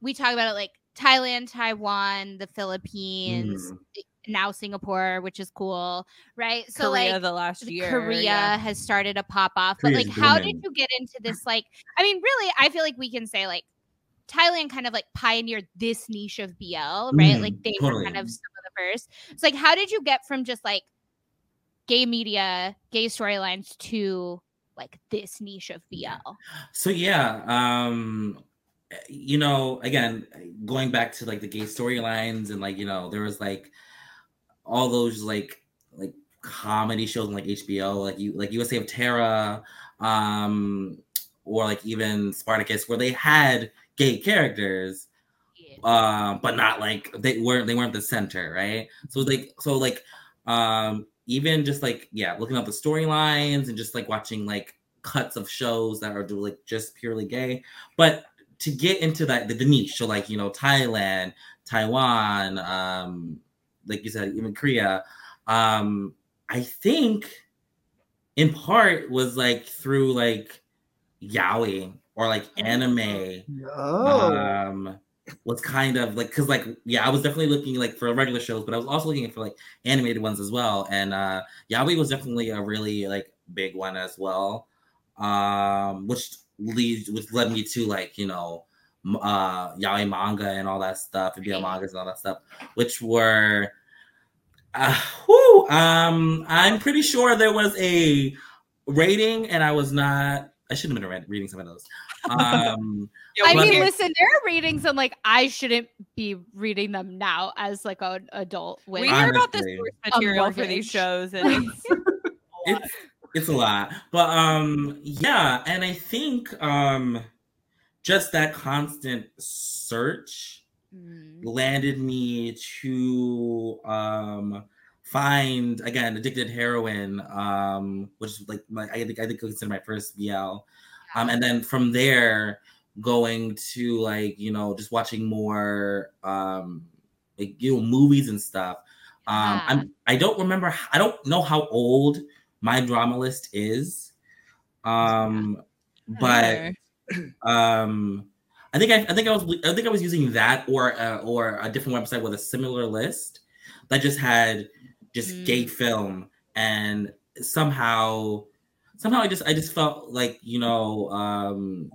Speaker 1: we talk about it like Thailand, Taiwan, the Philippines,
Speaker 4: Mm.
Speaker 1: now Singapore, which is cool, right? So
Speaker 2: korea
Speaker 1: like
Speaker 2: the last year
Speaker 1: Korea
Speaker 2: yeah.
Speaker 1: has started to pop off. But like, how did you get into this? Like, I mean, really, I feel like we can say like Thailand kind of like pioneered this niche of BL, right?
Speaker 4: Mm,
Speaker 1: like they were kind of some of the first. It's like, how did you get from just like gay media, gay storylines to like this niche of BL?
Speaker 4: So yeah, um you know, again, going back to like the gay storylines and like, you know, there was like all those like like comedy shows on like HBO, like you like USA of Terra, um, or like even Spartacus, where they had gay characters, um, but not like they weren't they weren't the center, right? So like so like um even just like yeah, looking up the storylines and just like watching like cuts of shows that are like just purely gay. But to get into that the, the niche, so like you know, Thailand, Taiwan, um, like you said, even Korea, um, I think in part was like through like yaoi or like anime
Speaker 3: Oh.
Speaker 4: um was kind of like because like yeah i was definitely looking like for regular shows but i was also looking for like animated ones as well and uh yaoi was definitely a really like big one as well um which leads which led me to like you know uh yaoi manga and all that stuff and BL mangas and all that stuff which were uh, whew, um i'm pretty sure there was a rating and i was not i shouldn't have been read- reading some of those um
Speaker 1: I mean, listen, there are ratings and like I shouldn't be reading them now as like an adult. With
Speaker 2: we hear about this
Speaker 4: Honestly.
Speaker 2: source
Speaker 1: A
Speaker 2: material for these shows and it's
Speaker 4: it's it's a lot but um yeah and i think um just that constant search
Speaker 1: Mm.
Speaker 4: landed me to um find again addicted heroin um which is like my i think i think consider my first bl um and then from there going to like you know just watching more um like you know movies and stuff. Um
Speaker 1: Yeah.
Speaker 4: i'm i don't remember i don't know how old my drama list is. Um but um i think I, I think i was i think i was using that or uh, or a different website with a similar list that just had just
Speaker 1: Mm.
Speaker 4: gay film and somehow somehow i just i just felt like you know um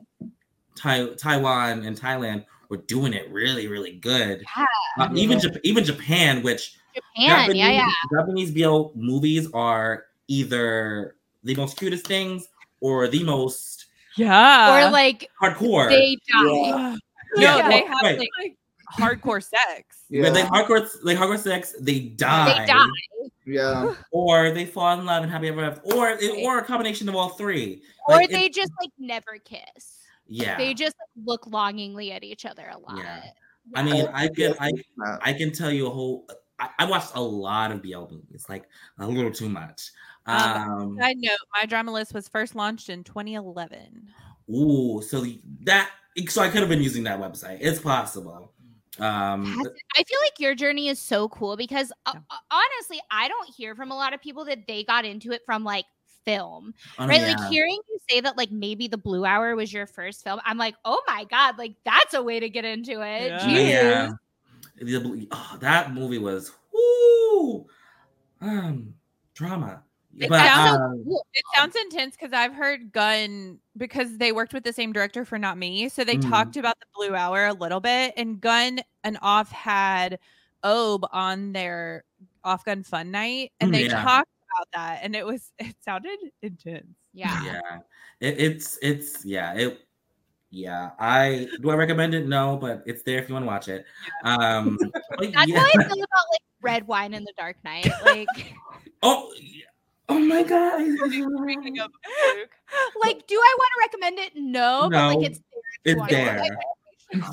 Speaker 4: tai- taiwan and thailand were doing it really really good
Speaker 1: Yeah.
Speaker 4: Uh, even Jap- even japan which
Speaker 1: Japan, yeah, yeah.
Speaker 4: Japanese BL movies are either the most cutest things or the most
Speaker 2: yeah
Speaker 1: or like
Speaker 4: hardcore.
Speaker 1: they die.
Speaker 3: Yeah.
Speaker 2: no
Speaker 4: Yeah,
Speaker 2: they have
Speaker 4: right.
Speaker 2: like, hardcore sex
Speaker 4: When they
Speaker 3: Yeah.
Speaker 4: hardcore, like hardcore sex, they die, They
Speaker 1: die.
Speaker 3: Yeah.
Speaker 4: or they fall in love and happy ever after, or
Speaker 1: Right.
Speaker 4: or a combination of all three.
Speaker 1: Or
Speaker 4: Like,
Speaker 1: they
Speaker 4: it-
Speaker 1: just like never kiss.
Speaker 4: yeah.
Speaker 1: They just like, look longingly at each other a lot.
Speaker 4: Yeah. I mean, I can I
Speaker 3: Uh,
Speaker 4: I can tell you a whole. I, I watched a lot of BL movies, like a little too much. Um,
Speaker 2: side note my drama list was first launched in 2011
Speaker 4: ooh, so that so I could have been using that website. It's possible. Um,
Speaker 1: I feel like your journey is so cool because uh,
Speaker 2: Yeah.
Speaker 1: uh, honestly, I don't hear from a lot of people that they got into it from like film,
Speaker 4: Oh,
Speaker 1: right?
Speaker 4: yeah.
Speaker 1: Like hearing you say that, like maybe the Blue Hour was your first film. I'm like, oh my god, like that's a way to get into it.
Speaker 2: Yeah.
Speaker 4: Oh,
Speaker 1: Jeez.
Speaker 4: yeah. The- oh, that movie was whoo, um, drama.
Speaker 2: It
Speaker 4: But,
Speaker 2: sounds
Speaker 4: um,
Speaker 2: It sounds intense because I've heard Gun because they worked with the same director for Not Me, so they
Speaker 4: Mm.
Speaker 2: talked about the Blue Hour a little bit. And Gun and Off had Oab on their Off Gun Fun Night, and
Speaker 4: Mm,
Speaker 2: they
Speaker 4: yeah.
Speaker 2: talked about that, and it was it sounded intense.
Speaker 1: Yeah.
Speaker 4: yeah, it, it's it's yeah it. Yeah, I do. I recommend it. No, but it's there if you want to watch it. Um,
Speaker 1: That's
Speaker 4: yeah.
Speaker 1: how I feel about like red wine in the dark night. Like,
Speaker 4: Oh, yeah. Oh my god!
Speaker 2: Speaking of Luke,
Speaker 1: like, do I want to recommend it? No, but like it's there
Speaker 4: it's there.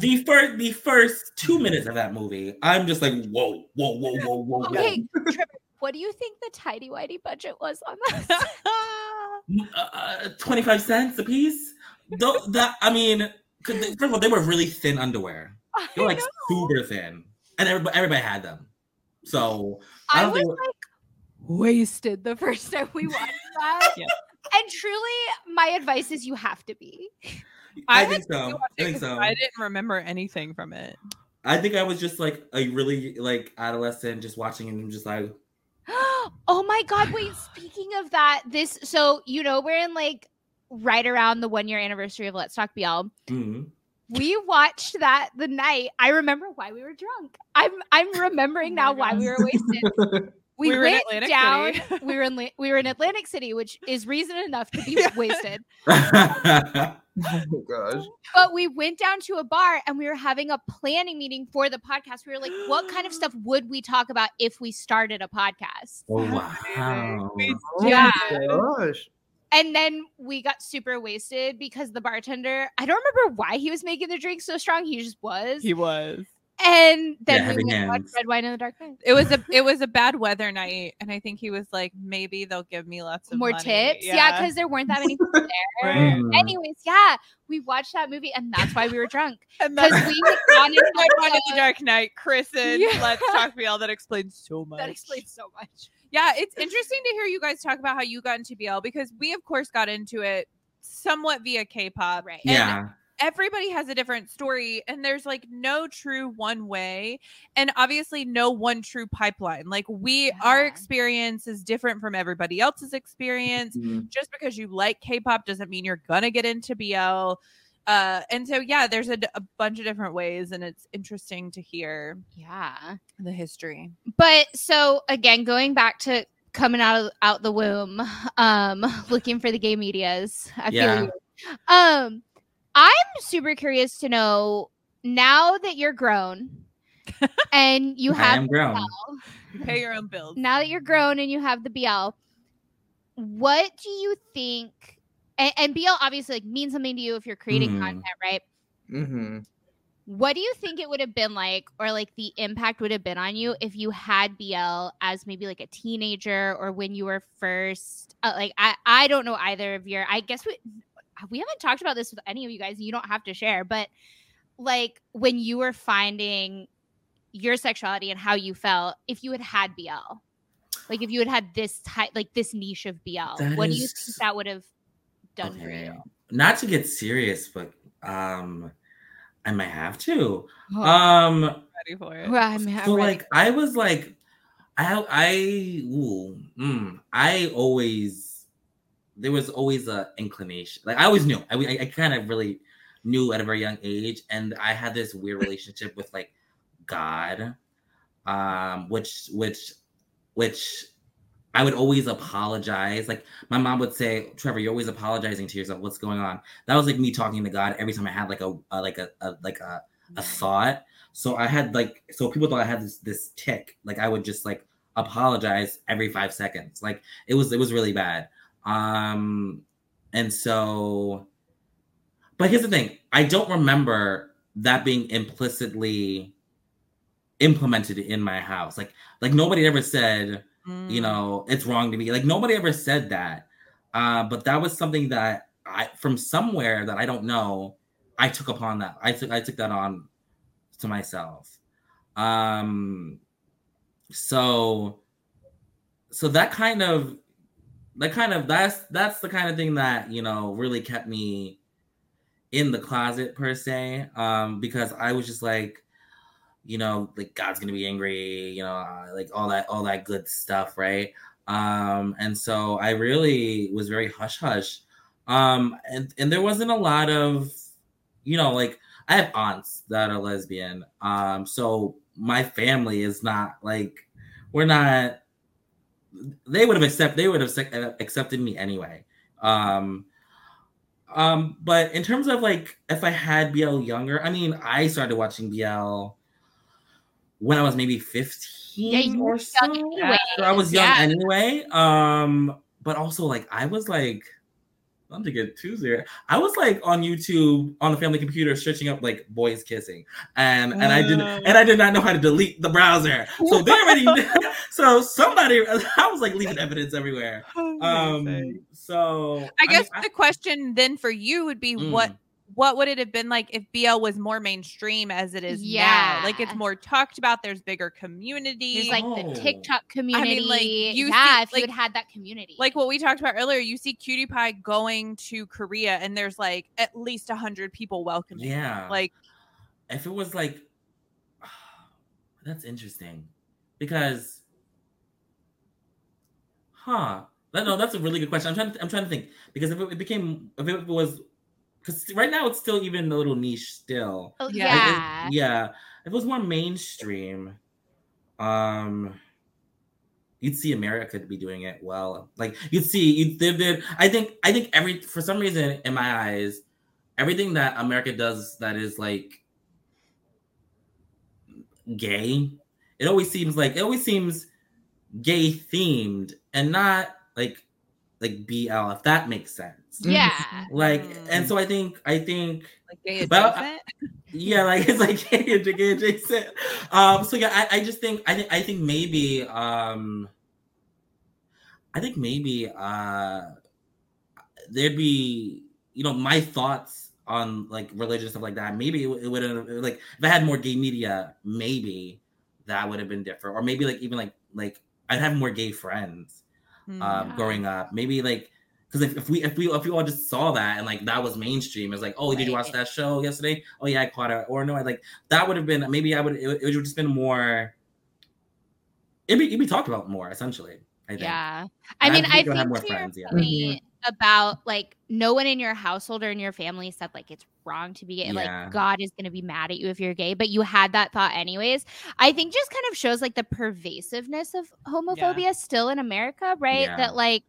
Speaker 4: the first the first two minutes of that movie, I'm just like, whoa, whoa, whoa, whoa, whoa.
Speaker 1: Okay, Trevor, what do you think the tidy whitey budget was on that?
Speaker 4: uh, 25 cents a piece. Though that I mean, 'cause they- first of all, they were really thin underwear. They were like super thin, and everybody, everybody had them. So I
Speaker 1: I was
Speaker 4: think.
Speaker 1: like wasted the first time we watched that.
Speaker 2: Yeah.
Speaker 1: And truly, my advice is you have to be.
Speaker 4: I,
Speaker 2: had
Speaker 4: think so. I
Speaker 2: it
Speaker 4: think
Speaker 2: 'cause
Speaker 4: so.
Speaker 2: I didn't remember anything from it.
Speaker 4: I think I was just like a really like adolescent, just watching and just like,
Speaker 1: oh my god, wait, speaking of that, this so you know, we're in like right around the one year anniversary of Let's Talk BL.
Speaker 4: mm,
Speaker 1: We watched that the night. I remember why we were drunk. I'm I'm remembering
Speaker 2: Oh
Speaker 1: now
Speaker 2: my
Speaker 1: why we were wasted. We,
Speaker 2: We were in
Speaker 1: went
Speaker 2: Atlantic
Speaker 1: down.
Speaker 2: City.
Speaker 1: we were in we were in Atlantic City, which is reason enough to be wasted.
Speaker 3: Oh gosh.
Speaker 1: But we went down to a bar and we were having a planning meeting for the podcast. We were like, what kind of stuff would we talk about if we started a podcast?
Speaker 4: oh wow.
Speaker 2: We-
Speaker 3: Oh
Speaker 1: Yeah.
Speaker 3: gosh.
Speaker 1: And then we got super wasted because the bartender, I don't remember why he was making the drink so strong. He just was.
Speaker 2: He was.
Speaker 1: And then
Speaker 4: Yeah,
Speaker 1: we went and watched. Red Wine in the Dark Night.
Speaker 2: It was a it was a bad weather night, and I think he was like, maybe they'll give me lots of
Speaker 1: More
Speaker 2: money.
Speaker 1: tips. Yeah, because there weren't that many people there.
Speaker 2: Right.
Speaker 4: Mm.
Speaker 1: Anyways, yeah, we watched that movie and that's why we were drunk.
Speaker 2: and
Speaker 1: Because
Speaker 2: that's
Speaker 1: we had gone
Speaker 2: Red Wine in the
Speaker 1: the-
Speaker 2: Dark Night, Chris and
Speaker 1: Yeah.
Speaker 2: Let's Talk BL. That explains so much.
Speaker 1: That explains so much.
Speaker 2: Yeah, it's interesting to hear you guys talk about how you got into BL because we, of course, got into it somewhat via K-pop.
Speaker 1: Right.
Speaker 2: And
Speaker 4: Yeah.
Speaker 2: Everybody has a different story, and there's like no true one way, and obviously no one true pipeline. Like we, our experience is different from everybody else's experience.
Speaker 4: Mhm.
Speaker 2: Just because you like K-pop doesn't mean you're gonna get into BL. Uh, and so yeah, there's a bunch of different ways, and it's interesting to hear
Speaker 1: Yeah.
Speaker 2: the history.
Speaker 1: But so again, going back to coming out of out the womb, um, looking for the gay medias. I
Speaker 4: Yeah.
Speaker 1: feel you. Um, I'm super curious to know now that you're grown and you have
Speaker 4: I
Speaker 1: have
Speaker 4: am grown.
Speaker 1: BL,
Speaker 2: You pay your own bills.
Speaker 1: now that you're grown and you have the BL, what do you think? And, and BL obviously like means something to you if you're creating
Speaker 4: Mhm.
Speaker 1: content, right?
Speaker 3: Mm-hmm.
Speaker 1: What do you think it would have been like, or like the impact would have been on you if you had BL as maybe like a teenager or when you were first? Uh, like, I I don't know either of your. I guess we we haven't talked about this with any of you guys. and You don't have to share, but like when you were finding your sexuality and how you felt, if you had had BL, like if you had had this type, like this niche of BL,
Speaker 4: That
Speaker 1: what do you think that would have done for you?
Speaker 4: Not to get serious, but um, I might have to.
Speaker 1: Oh,
Speaker 4: Um,
Speaker 2: ready for it.
Speaker 1: well, I'm, I'm
Speaker 4: so
Speaker 1: ready.
Speaker 4: like I was like, I I ooh, mm, I always there was always a inclination. Like I always knew. I I, I kind of really knew at a very young age, and I had this weird relationship with like God, um, which which which I would always apologize. Like my mom would say, "Trevor, you're always apologizing to yourself. What's going on?" That was like me talking to God every time I had like a, a like a, a like a a thought. So I had like so people thought I had this this tick. Like I would just like apologize every five seconds. Like it was it was really bad. Um and so but here's the thing, I don't remember that being implicitly implemented in my house. Like like nobody ever said,
Speaker 2: Mm.
Speaker 4: you know, it's wrong to be like nobody ever said that. Uh, but that was something that I from somewhere that I don't know, I took upon that. I took I took that on to myself. Um so so that kind of that kind of that's that's the kind of thing that you know really kept me in the closet per se um because i was just like you know like god's gonna be angry you know uh, like all that all that good stuff right? Um and so i really was very hush hush um and and there wasn't a lot of you know like i have aunts that are lesbian. Um so my family is not like we're not they would have accepted they would have uh, accepted me anyway um um but in terms of like if i had bl younger i mean i started watching bl when i was maybe 15 yeah, or so anyway. i was young yeah. anyway um but also like i was like I'm to get Tuesday. I was like on YouTube on the family computer searching up like boys kissing, and and I didn't and I did not know how to delete the browser. So they already so somebody I was like leaving evidence everywhere. Oh, um, so
Speaker 2: I guess I the question then for you would be mm. what what would it have been like if BL was more mainstream as it is yeah. now? Like it's more talked about. There's bigger community.
Speaker 1: There's like oh. the TikTok community. I mean, like you yeah, see, if like, you had had that community.
Speaker 2: Like what we talked about earlier, you see Cutie Pie going to Korea and there's like at least a hundred people welcoming.
Speaker 4: Yeah.
Speaker 2: Like
Speaker 4: if it was like that's interesting. Because huh. No, that's a really good question. I'm trying to, I'm trying to think because if it became if it was because right now it's still even a little niche still.
Speaker 1: Oh, yeah.
Speaker 4: yeah. If it was more mainstream, um you'd see America be doing it well. Like you'd see you did did I think I think every for some reason in my eyes, everything that America does that is like gay, it always seems like it always seems gay themed and not like like BL, if that makes sense.
Speaker 1: Yeah.
Speaker 4: Like, and so I think I think like gay adjacent. yeah, like it's like gay, gay adjacent. Um, so yeah, I, I just think I think I think maybe um I think maybe uh there'd be you know my thoughts on like religion stuff like that. Maybe it, it would have like if I had more gay media, maybe that would have been different. Or maybe like even like like I'd have more gay friends um, yeah. growing up. Maybe like because if, if we if we if we all just saw that and like that was mainstream, it's like, oh, right. did you watch that show yesterday? Oh yeah, I caught it. Or no, I like that would have been maybe I would it, it would just been more. It'd be it'd be talked about more essentially. I think.
Speaker 1: Yeah, I, I mean, I think more friends, yeah. Mm-hmm. about like no one in your household or in your family said like it's wrong to be gay. Yeah. Like God is going to be mad at you if you're gay, but you had that thought anyways. I think just kind of shows like the pervasiveness of homophobia yeah. still in America, right? Yeah. That like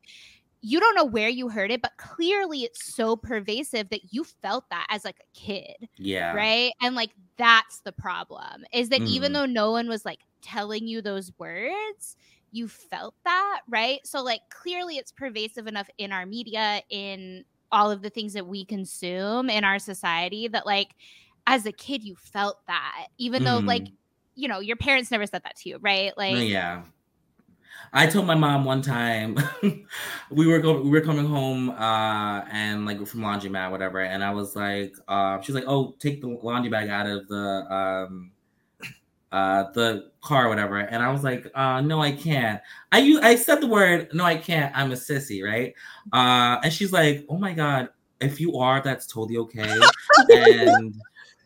Speaker 1: you don't know where you heard it, but clearly it's so pervasive that you felt that as like a kid.
Speaker 4: Yeah.
Speaker 1: Right. And like that's the problem is that mm. even though no one was like telling you those words, you felt that. Right. So like clearly it's pervasive enough in our media, in all of the things that we consume in our society that like as a kid you felt that, even mm. though like, mm. you know, your parents never said that to you, right? Like,
Speaker 4: yeah I told my mom one time we were going, we were coming home uh and like from laundromat whatever and I was like uh she's like oh take the laundry bag out of the um uh the car whatever and I was like uh no I can't. I you I said the word no I can't. I'm a sissy right? Uh and she's like oh my god if you are that's totally okay and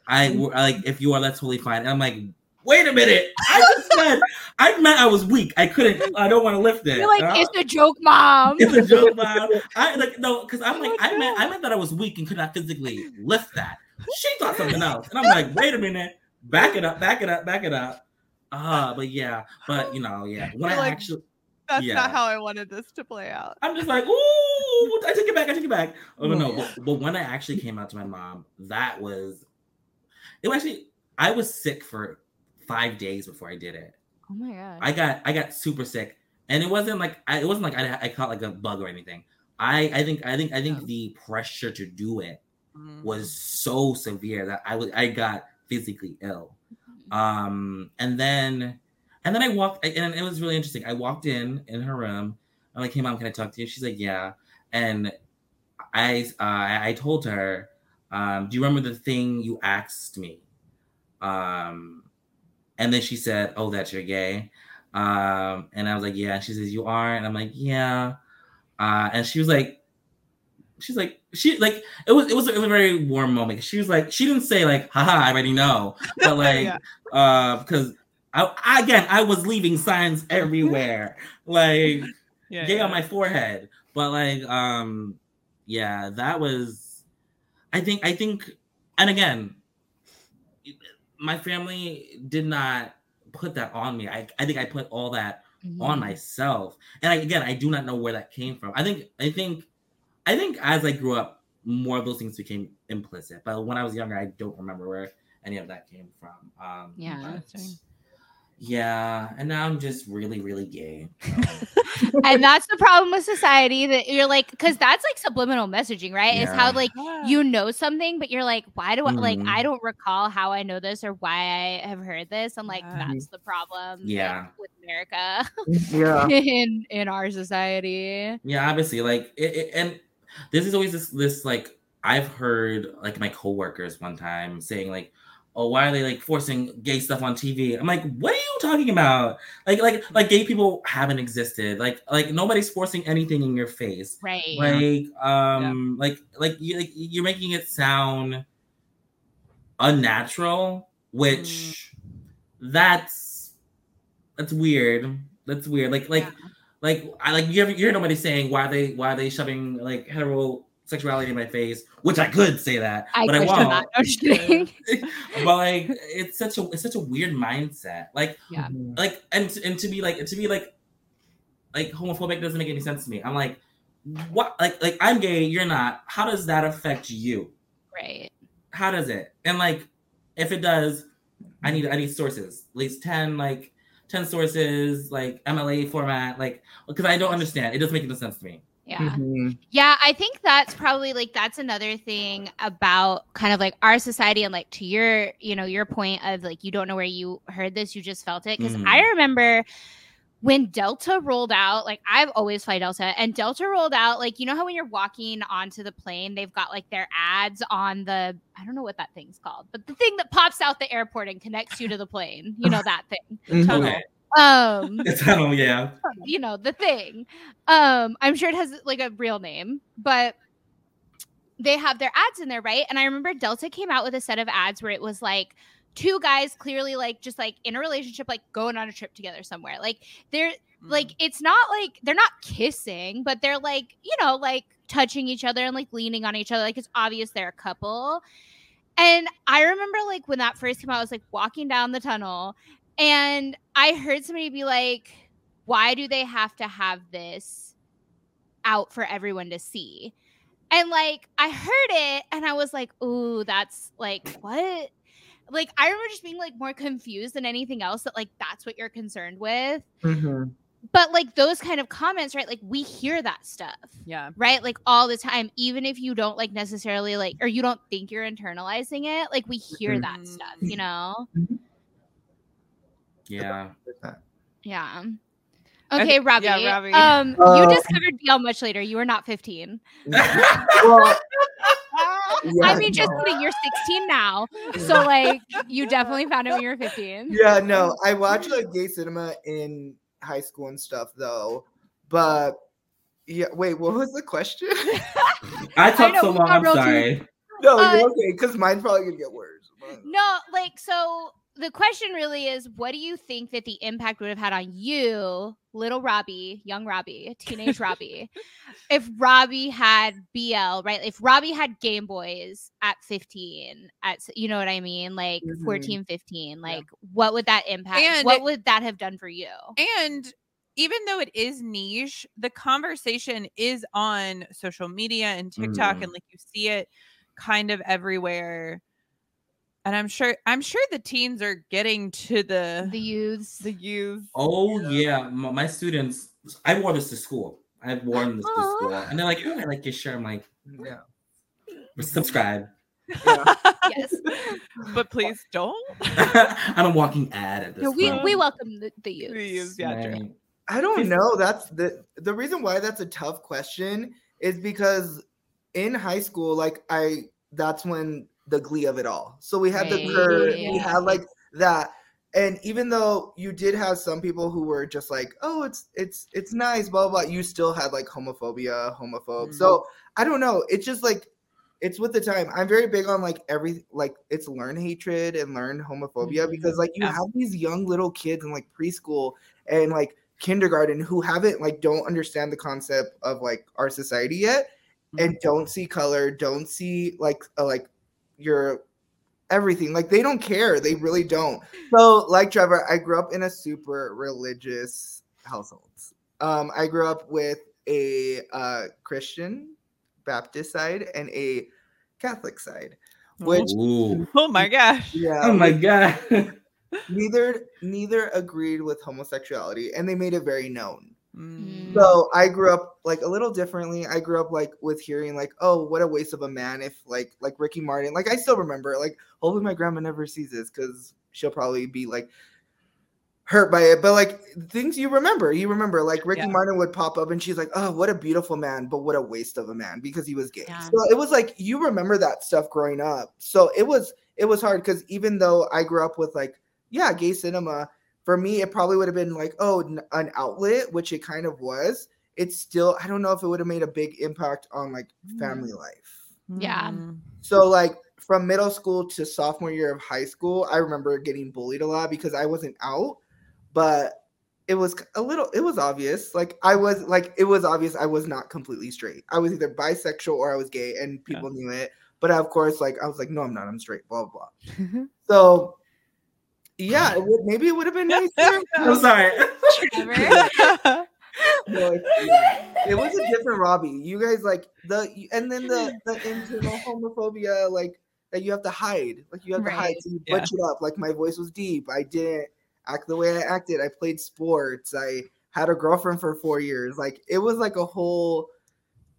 Speaker 4: I like if you are that's totally fine and I'm like wait a minute. I just said I meant I was weak. I couldn't. I don't want to lift it.
Speaker 1: You're like, uh, it's a joke, mom.
Speaker 4: It's a joke, mom. I like no, because I'm like, oh I meant I meant that I was weak and could not physically lift that. She thought something else, and I'm like, wait a minute, back it up, back it up, back it up. Ah, uh, but yeah, but you know, yeah. When You're I like, actually.
Speaker 2: That's yeah. not how I wanted this to play out.
Speaker 4: I'm just like, ooh, I take it back, I take it back. Oh no, no. But, but when I actually came out to my mom, that was it was actually I was sick for five days before I did it.
Speaker 1: Oh my god!
Speaker 4: I got I got super sick, and it wasn't like I, it wasn't like I, I caught like a bug or anything. I I think I think I think yeah. the pressure to do it mm-hmm. was so severe that I was I got physically ill. Mm-hmm. Um, and then and then I walked, and it was really interesting. I walked in in her room. I'm like, "Hey, mom, can I talk to you?" She's like, "Yeah." And I uh, I told her, um, "Do you remember the thing you asked me?" Um, and then she said, "Oh, that you're gay." Um, and I was like, "Yeah." And she says, "You are," and I'm like, "Yeah." uh, and she was like, she's like, she like it was it was, it was a very warm moment. She was like, she didn't say like, haha, I already know, but like,
Speaker 2: Yeah.
Speaker 4: uh, because I, I again I was leaving signs everywhere, like
Speaker 2: Yeah,
Speaker 4: gay
Speaker 2: yeah.
Speaker 4: on my forehead. But like, um, yeah, that was. I think. I think, and again, my family did not put that on me. I, I think I put all that
Speaker 1: Mm-hmm.
Speaker 4: on myself, and I, again, I do not know where that came from. I think. I think. I think as I grew up, more of those things became implicit. But when I was younger, I don't remember where any of that came from. Um,
Speaker 1: Yeah.
Speaker 4: but yeah, and now I'm just really, really gay.
Speaker 1: and that's the problem with society that you're like because that's like subliminal messaging right it's how like you know something but you're like why do i like
Speaker 4: Mhm.
Speaker 1: i don't recall how i know this or why i have heard this i'm like
Speaker 2: Yeah.
Speaker 1: that's the problem like,
Speaker 4: Yeah.
Speaker 1: with america
Speaker 3: Yeah.
Speaker 1: in in our society
Speaker 4: Yeah, obviously, like it, it- and this is always this this like I've heard like my coworkers one time saying like, "Oh, why are they like forcing gay stuff on TV?" I'm like, "What are you talking about? Like like like gay people haven't existed. Like like nobody's forcing anything in your face.
Speaker 1: right
Speaker 4: Like um like like you like you're making it sound unnatural, which that's that's weird. That's weird. Like like
Speaker 2: Yeah.
Speaker 4: like I like you ever you hear nobody saying why they why are they shoving like heterosexuality in my face, which I could say that,
Speaker 1: I
Speaker 4: but I won't.
Speaker 1: that. No, just kidding.
Speaker 4: but like it's such a it's such a weird mindset. Like
Speaker 1: Yeah.
Speaker 4: like and and to be like to be like like homophobic doesn't make any sense to me. I'm like what like like I'm gay, you're not. How does that affect you?
Speaker 1: right
Speaker 4: How does it? And like if it does, I need I need sources. At least 10 like 10 sources, like MLA format, like because I don't understand. It doesn't make any sense to me.
Speaker 1: Yeah
Speaker 3: Mhm.
Speaker 1: Yeah, I think that's probably like that's another thing about kind of like our society and like to your, you know, your point of like you don't know where you heard this, you just felt it. because
Speaker 4: Mhm.
Speaker 1: I remember when Delta rolled out, like I've always fly Delta, and Delta rolled out, like you know how when you're walking onto the plane, they've got like their ads on the I don't know what that thing's called, but the thing that pops out the airport and connects you to the plane, you know that thing.
Speaker 3: Mhm.
Speaker 2: Tunnel.
Speaker 4: Okay.
Speaker 1: Um
Speaker 4: It's I yeah.
Speaker 1: you know the thing um i'm sure it has like a real name but they have their ads in there right and i remember delta came out with a set of ads where it was like two guys clearly like just like in a relationship like going on a trip together somewhere like they're
Speaker 2: Mm.
Speaker 1: like it's not like they're not kissing but they're like you know like touching each other and like leaning on each other like it's obvious they're a couple and i remember like when that first came out i was like walking down the tunnel and i heard somebody be like why do they have to have this out for everyone to see and like i heard it and i was like ooh that's like what like i remember just being like more confused than anything else that like that's what you're concerned with
Speaker 3: Mhm.
Speaker 1: but like those kind of comments right like we hear that stuff
Speaker 2: yeah.
Speaker 1: right like all the time even if you don't like necessarily like or you don't think you're internalizing it like we hear
Speaker 3: Mhm.
Speaker 1: that stuff you know
Speaker 4: Yeah.
Speaker 1: yeah okay
Speaker 2: thi-
Speaker 1: robbie,
Speaker 2: yeah, Robbie.
Speaker 1: um
Speaker 3: Uh,
Speaker 1: you discovered BL much later you were not 15
Speaker 3: Well,
Speaker 1: i mean just
Speaker 3: no.
Speaker 1: kidding you're 16 now so like you definitely found it when you were 15
Speaker 3: Yeah, no, I watched like gay cinema in high school and stuff though. But yeah, wait, what was the question?
Speaker 4: I talked
Speaker 1: know,
Speaker 4: so long. I'm
Speaker 1: real deep.
Speaker 4: sorry.
Speaker 3: no,
Speaker 1: Uh,
Speaker 3: you're okay, because mine's probably gonna get worse. but-
Speaker 1: No, like so the question really is what do you think that the impact would have had on you, little Robbie, young Robbie, teenage Robbie, if Robbie had BL, right? If Robbie had Game Boys at 15, at you know what I mean? Like
Speaker 3: Mhm.
Speaker 1: 14, 15, like what would that impact?
Speaker 2: And-
Speaker 1: what would that have done for you?
Speaker 2: And even though it is niche, the conversation is on social media and TikTok,
Speaker 4: Mm.
Speaker 2: and like you see it kind of everywhere. And I'm sure I'm sure the teens are getting to the
Speaker 1: The youths.
Speaker 2: the youth.
Speaker 4: Oh yeah, my, my students. I wore this to school. I've worn this to school, and they're like, "Oh, I like your shirt." I'm like,
Speaker 3: Yeah.
Speaker 4: "Subscribe."
Speaker 3: yeah.
Speaker 1: yes.
Speaker 2: but please don't.
Speaker 4: I'm a walking ad at this
Speaker 1: No, we,
Speaker 4: point.
Speaker 1: we welcome the, the
Speaker 2: The
Speaker 1: youths.
Speaker 2: youths, yeah, true.
Speaker 4: Right.
Speaker 3: I don't know. That's the the reason why that's a tough question is because in high school, like I that's when the glee of it all. So we had the
Speaker 1: Right,
Speaker 3: curve, we had like that and even though you did have some people who were just like, "Oh, it's it's it's nice," blah blah, blah you still had like homophobia, homophobe.
Speaker 2: Mm.
Speaker 3: So I don't know. It's just like it's with the time. I'm very big on like every like it's learn hatred and learn homophobia
Speaker 2: Mhm.
Speaker 3: because like you
Speaker 2: Yeah.
Speaker 3: have these young little kids in like preschool and like kindergarten who haven't like don't understand the concept of like our society yet and don't see color, don't see like uh, like your everything. Like they don't care. They really don't. So like Trevor, I grew up in a super religious household. Um, I grew up with a uh, Christian Baptist side and a Catholic side, which
Speaker 4: Ooh.
Speaker 2: Oh my gosh.
Speaker 3: yeah,
Speaker 4: Oh my god.
Speaker 3: neither neither agreed with homosexuality, and they made it very known.
Speaker 2: Mm.
Speaker 3: So I grew up like a little differently. I grew up like with hearing like, oh, what a waste of a man if like like Ricky Martin. Like I still remember. Like hopefully my grandma never sees this because she'll probably be like hurt by it. But like things you remember, you remember like Ricky
Speaker 2: Yeah.
Speaker 3: Martin would pop up and she's like, oh, what a beautiful man, but what a waste of a man because he was gay.
Speaker 1: Yeah.
Speaker 3: So it was like you remember that stuff growing up. So it was it was hard because even though I grew up with like yeah gay cinema for me it probably would have been like oh n- an outlet which it kind of was. It's still i don't know if it would have made a big impact on like family life.
Speaker 1: Yeah.
Speaker 2: Mm.
Speaker 3: so like from middle school to sophomore year of high school i remember getting bullied a lot because i wasn't out but it was a little it was obvious. Like i was like it was obvious i was not completely straight. I was either bisexual or i was gay and people knew it but of course like i was like no i'm not. I'm straight blah blah blah. So yeah it would, maybe it would have been nicer
Speaker 4: I'm sorry.
Speaker 1: Trevor.
Speaker 3: No, it's- it was a different Robbie. You guys like the and then the the internal homophobia like that you have to hide. Like you have to hide.
Speaker 1: Right.
Speaker 3: So you
Speaker 2: Yeah.
Speaker 3: butch it up. Like my voice was deep. I didn't act the way I acted. I played sports. I had a girlfriend for four years. Like it was like a whole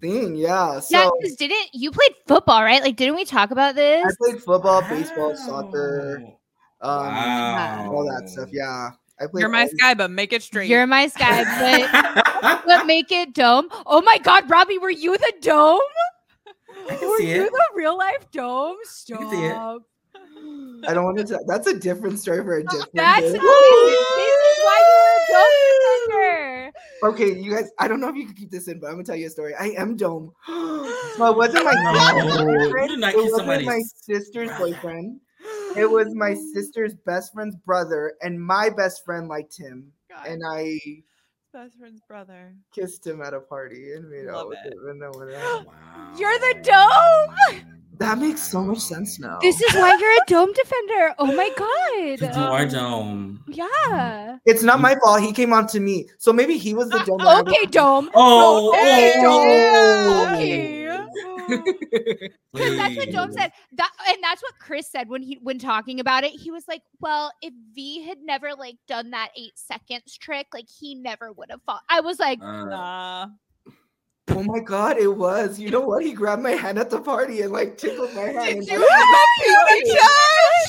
Speaker 3: thing. Yeah. So
Speaker 1: yeah, because didn't you played football, right? Like, didn't we talk about this?
Speaker 3: I played football, baseball, oh. soccer, um,
Speaker 4: Wow.
Speaker 3: all that stuff. Yeah. I played
Speaker 2: You're my
Speaker 3: all-
Speaker 2: sky, but make it straight.
Speaker 1: You're my sky, but but make it dome. Oh my God, Robbie, were you the dome?
Speaker 4: I can
Speaker 1: were you
Speaker 4: it.
Speaker 1: the real life dome?
Speaker 4: I see it.
Speaker 1: Stop.
Speaker 3: I don't want to tell that's a different story for a different
Speaker 1: That's
Speaker 3: day.
Speaker 1: this is, why you were a dome defender.
Speaker 3: Okay, you guys, I don't know if you can keep this in, but I'm gonna tell you a story. I am dome. so it wasn't my
Speaker 4: No,
Speaker 3: boyfriend. It wasn't my sister's boyfriend. It was my sister's best friend's brother, and my best friend liked him,
Speaker 2: God,
Speaker 3: and I
Speaker 2: best friend's brother.
Speaker 3: kissed him at a party and made out with
Speaker 2: it.
Speaker 3: him. And then went out.
Speaker 4: Wow.
Speaker 1: You're the dome.
Speaker 3: That makes so much sense now.
Speaker 1: This is why you're a dome defender. Oh my God.
Speaker 4: You are dome.
Speaker 1: Yeah.
Speaker 3: it's not my fault. He came on to me, so maybe he was the dome. that I was-
Speaker 1: Okay, dome.
Speaker 4: Oh,
Speaker 1: Okay,
Speaker 4: oh,
Speaker 1: dome. Okay. Because that's what Dome
Speaker 4: please.
Speaker 1: said. That and that's what Chris said when he when talking about it. He was like, "Well, if V had never like done that eight seconds trick, like he never would have fought." I was like,
Speaker 4: Uh,
Speaker 2: Nah.
Speaker 3: oh my god, it was. You know what? He grabbed my hand at the party and like tickled my hand. and
Speaker 2: Did you
Speaker 3: like-
Speaker 2: have a baby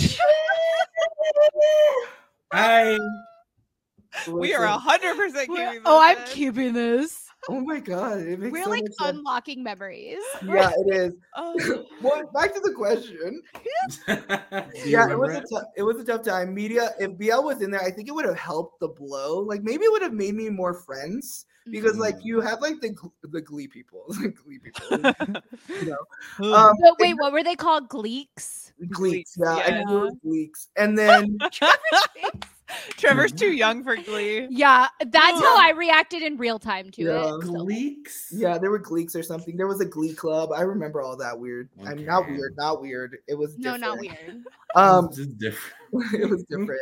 Speaker 2: touch?
Speaker 4: I
Speaker 2: We are a hundred percent keeping
Speaker 1: "Oh, I'm keeping this."
Speaker 3: Oh my god, it makes
Speaker 1: We're
Speaker 3: so
Speaker 1: like
Speaker 3: much sense.
Speaker 1: unlocking memories.
Speaker 3: Yeah, it is.
Speaker 2: Oh.
Speaker 3: well, back to the question. Yeah, it was a tough, it was a tough time. Media, if BL was in there, I think it would have helped the blow. Like maybe it would have made me more friends because like
Speaker 4: Mm.
Speaker 3: you have like the the Glee people, like Glee people. you know, um,
Speaker 1: But wait, what were they called? Gleeks.
Speaker 3: Gleeks. Yeah, I
Speaker 2: yeah.
Speaker 3: knew it was Gleeks. And then
Speaker 2: Trevor's too young for Glee.
Speaker 1: Yeah, that's how I reacted in real time to
Speaker 3: Yeah.
Speaker 1: it. so-
Speaker 4: Gleeks?
Speaker 3: yeah, there were Gleeks or something. There was a Glee club. I remember all that weird. I'm not weird, not weird. It was
Speaker 1: No, not weird.
Speaker 3: Um,
Speaker 4: It's just different.
Speaker 3: it was different.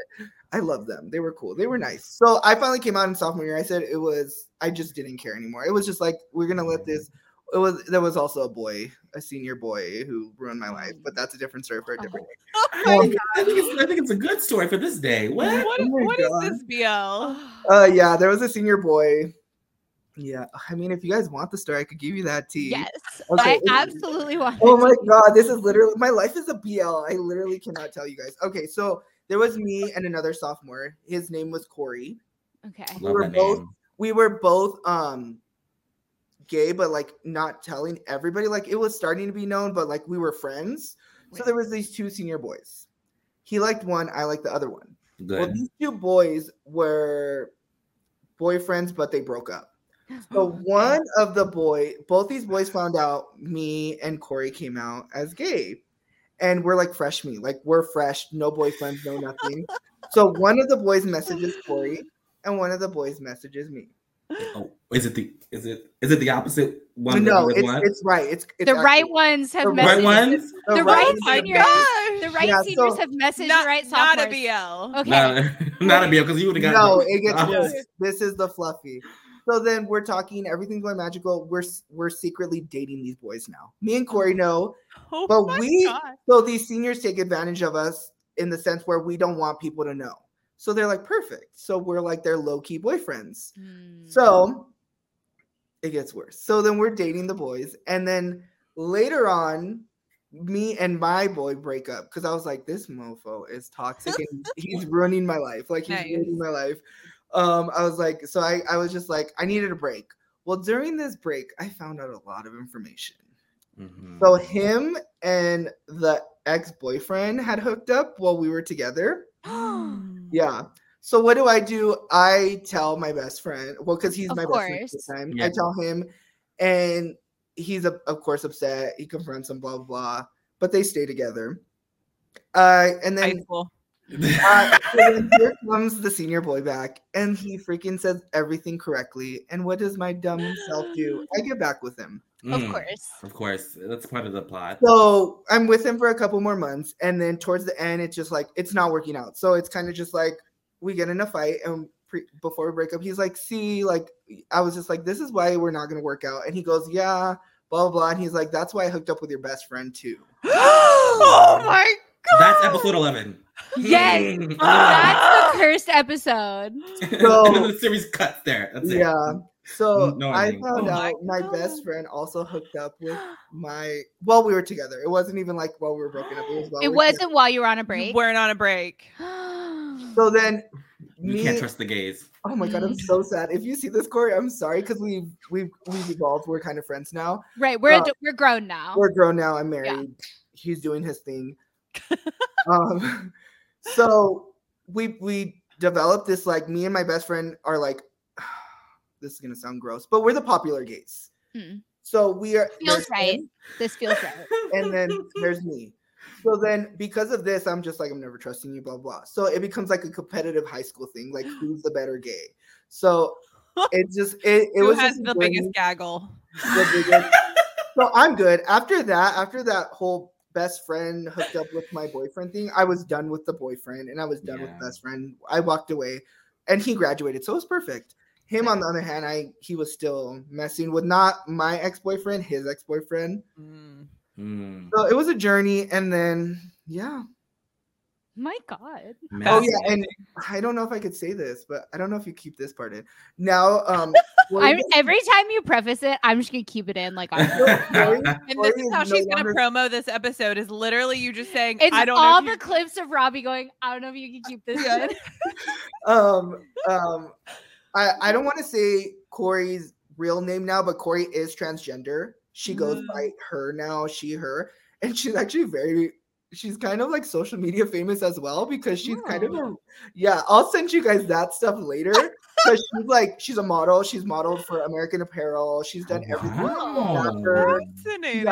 Speaker 3: I love them. They were cool. They were nice. So I finally came out in sophomore year. I said it was. I just didn't care anymore. It was just like we're gonna let this. It was. There was also a boy, a senior boy, who ruined my life. But that's a different story for a different day.
Speaker 4: I, I think it's, I think it's a good story for this day. What?
Speaker 2: What,
Speaker 3: Oh
Speaker 2: what is this BL?
Speaker 3: Uh, yeah, there was a senior boy. Yeah, I mean, if you guys want the story, I could give you that tea.
Speaker 1: Yes,
Speaker 3: Okay,
Speaker 1: I absolutely want.
Speaker 3: Oh my god, this is literally my life is a BL. I literally cannot tell you guys. Okay, so there was me and another sophomore. His name was Corey.
Speaker 1: Okay.
Speaker 3: We
Speaker 4: Love
Speaker 3: were both
Speaker 4: name.
Speaker 3: we were both um gay, but like not telling everybody. Like it was starting to be known, but like we were friends. So there was these two senior boys. He liked one, I liked the other one. Well, these two boys were boyfriends, but they broke up. So one of the boy, both these boys found out me and Corey came out as gay, and we're like fresh meat, like we're fresh, no boyfriends, no nothing. so one of the boys messages Corey, and one of the boys messages me.
Speaker 4: Oh, is it the is it is it the opposite one?
Speaker 3: no,
Speaker 4: with
Speaker 3: it's
Speaker 4: one?
Speaker 3: it's right. It's, it's
Speaker 1: the right ones have
Speaker 3: the
Speaker 1: messaged.
Speaker 4: right ones.
Speaker 1: The right
Speaker 3: ones
Speaker 2: my
Speaker 3: have
Speaker 1: seniors.
Speaker 2: gosh.
Speaker 1: The right
Speaker 3: Yeah,
Speaker 1: seniors
Speaker 3: so-
Speaker 1: have messaged
Speaker 2: not,
Speaker 1: the right
Speaker 2: not a BL.
Speaker 1: Okay.
Speaker 4: Not a, not a BL because you would have got
Speaker 3: No, it gets
Speaker 4: Uh,
Speaker 3: worse. This is the fluffy. So then we're talking, everything's going magical. We're we're secretly dating these boys now. Me and Corey know.
Speaker 2: Oh
Speaker 3: But we-
Speaker 2: God.
Speaker 3: So these seniors take advantage of us in the sense where we don't want people to know. So they're like perfect. So we're like their low key boyfriends.
Speaker 1: Hmm.
Speaker 3: So it gets worse. So then we're dating the boys, and then later on, me and my boy break up because I was like, this mofo is toxic and he's ruining my life. Like he's
Speaker 2: Nice.
Speaker 3: ruining my life. Um, I was like, so I, I was just like, I needed a break. Well, during this break, I found out a lot of information.
Speaker 4: Mhm.
Speaker 3: So him and the ex-boyfriend had hooked up while we were together. Yeah. So what do I do? I tell my best friend. Well, because he's
Speaker 1: Of
Speaker 3: my best friend at
Speaker 1: course.
Speaker 3: the time.
Speaker 4: Yeah.
Speaker 3: I tell him, and he's of of course upset. He confronts him, blah blah blah. But they stay together. Uh, and then, uh, so then here comes the senior boy back, and he freaking says everything correctly. And what does my dumb self do? I get back with him.
Speaker 1: Of
Speaker 4: Mm,
Speaker 1: course.
Speaker 4: Of course. That's part of the plot.
Speaker 3: So I'm with him for a couple more months, and then towards the end, it's just like it's not working out. So it's kind of just like we get in a fight, and pre- before we break up, he's like, "See, like I was just like, this is why we're not gonna work out." And he goes, "Yeah, blah blah,", blah. and he's like, "That's why I hooked up with your best friend too."
Speaker 2: oh my god.
Speaker 4: That's episode 11.
Speaker 1: Yes.
Speaker 4: Mm.
Speaker 1: That's the cursed episode.
Speaker 3: So-
Speaker 4: the series cuts there. That's it.
Speaker 3: Yeah. So
Speaker 4: No
Speaker 3: I
Speaker 4: ending.
Speaker 3: found
Speaker 2: Oh
Speaker 3: out my best friend also hooked up with my while we were together. It wasn't even like while we were broken up. It was. While
Speaker 1: it
Speaker 3: we
Speaker 1: wasn't while you were on a
Speaker 2: You
Speaker 1: break.
Speaker 2: weren't on a break.
Speaker 3: So then,
Speaker 4: You
Speaker 3: me,
Speaker 4: can't trust the gays.
Speaker 3: Oh my god, I'm
Speaker 1: Mm.
Speaker 3: so sad. If you see this, Corey, I'm sorry because we've we've we've evolved. We're kind of friends now.
Speaker 1: right. We're
Speaker 3: Uh,
Speaker 1: we're grown now.
Speaker 3: We're grown now. I'm married. He's doing his thing. um, so we we developed this like me and my best friend are like this is gonna sound gross, but we're the popular gays.
Speaker 1: Mm.
Speaker 3: So we are
Speaker 1: Feels right.
Speaker 3: him,
Speaker 1: This feels right.
Speaker 3: and then there's me. So then because of this, I'm just like I'm never trusting you, blah blah. So it becomes like a competitive high school thing, like who's the better gay. So it just it, it
Speaker 2: Who
Speaker 3: was
Speaker 2: has
Speaker 3: just
Speaker 2: the biggest gaggle?
Speaker 3: the biggest- so I'm good. After that, after that whole best friend hooked up with my boyfriend thing, I was done with the boyfriend and I was done with
Speaker 4: Yeah.
Speaker 3: best friend. I walked away and he graduated, so it was perfect. Him on the other hand, I he was still messing with not my ex-boyfriend, his ex-boyfriend.
Speaker 2: Mm.
Speaker 4: Mm,
Speaker 3: So it was a journey, and then yeah.
Speaker 1: My God.
Speaker 3: Oh yeah, and I don't know if I could say this, but I don't know if you keep this part in. Now, um,
Speaker 1: I'm, every time you preface it, I'm just gonna keep it in. Like, I'm,
Speaker 3: Corey-
Speaker 2: And this
Speaker 3: Corey
Speaker 2: is how
Speaker 3: no
Speaker 2: she's gonna
Speaker 3: longer-
Speaker 2: promo this episode. Is literally you just saying,
Speaker 1: it's
Speaker 2: "I don't
Speaker 1: all
Speaker 2: know."
Speaker 1: the
Speaker 2: you-
Speaker 1: clips of Robbie going. I don't know if you can keep this in.
Speaker 3: um, um, I I don't want to say Corey's real name now, but Corey is transgender. She goes
Speaker 2: Mm.
Speaker 3: by her now, she her, and she's actually very. She's kind of like social media famous as well because she's kind of a yeah. I'll send you guys that stuff later because she's like she's a model. She's modeled for American Apparel. She's done everything.
Speaker 4: Wow.
Speaker 2: Fascinating.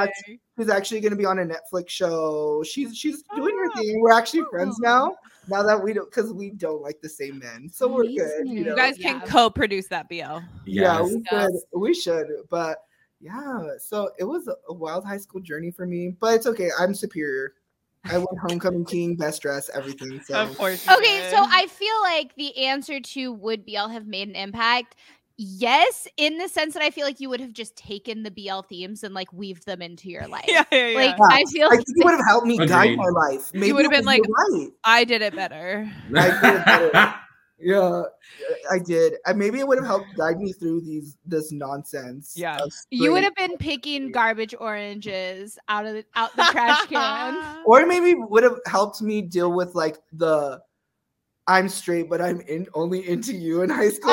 Speaker 3: She's actually going to be on a Netflix show. She's she's doing her thing. We're actually friends now. Now that we don't, because we don't like the same men, so we're good. You, know?
Speaker 2: You guys can
Speaker 1: Yeah.
Speaker 2: co-produce that BL.
Speaker 3: yeah, we
Speaker 1: Yes.
Speaker 3: should. We should. But yeah, so it was a, a wild high school journey for me. But it's okay. I'm superior. I won homecoming king, best dress, everything. So
Speaker 2: Of course. you
Speaker 1: Okay, so. I feel like the answer to would be I'll have made an impact? Yes, in the sense that I feel like you would have just taken the BL themes and like weaved them into your life.
Speaker 2: yeah, yeah, yeah.
Speaker 1: Like
Speaker 3: Yeah.
Speaker 1: I feel
Speaker 3: I
Speaker 1: like
Speaker 3: you would have helped me guide my life. Maybe
Speaker 2: would've been like-
Speaker 3: right.
Speaker 2: I did it better.
Speaker 3: I did better. Yeah, I did. And maybe it would have helped guide me through these this nonsense.
Speaker 2: Yeah.
Speaker 1: you would have been picking garbage oranges out of the out the trash can.
Speaker 3: or maybe would have helped me deal with like the I'm straight, but I'm in only into you in high school.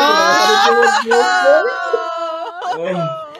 Speaker 2: Oh.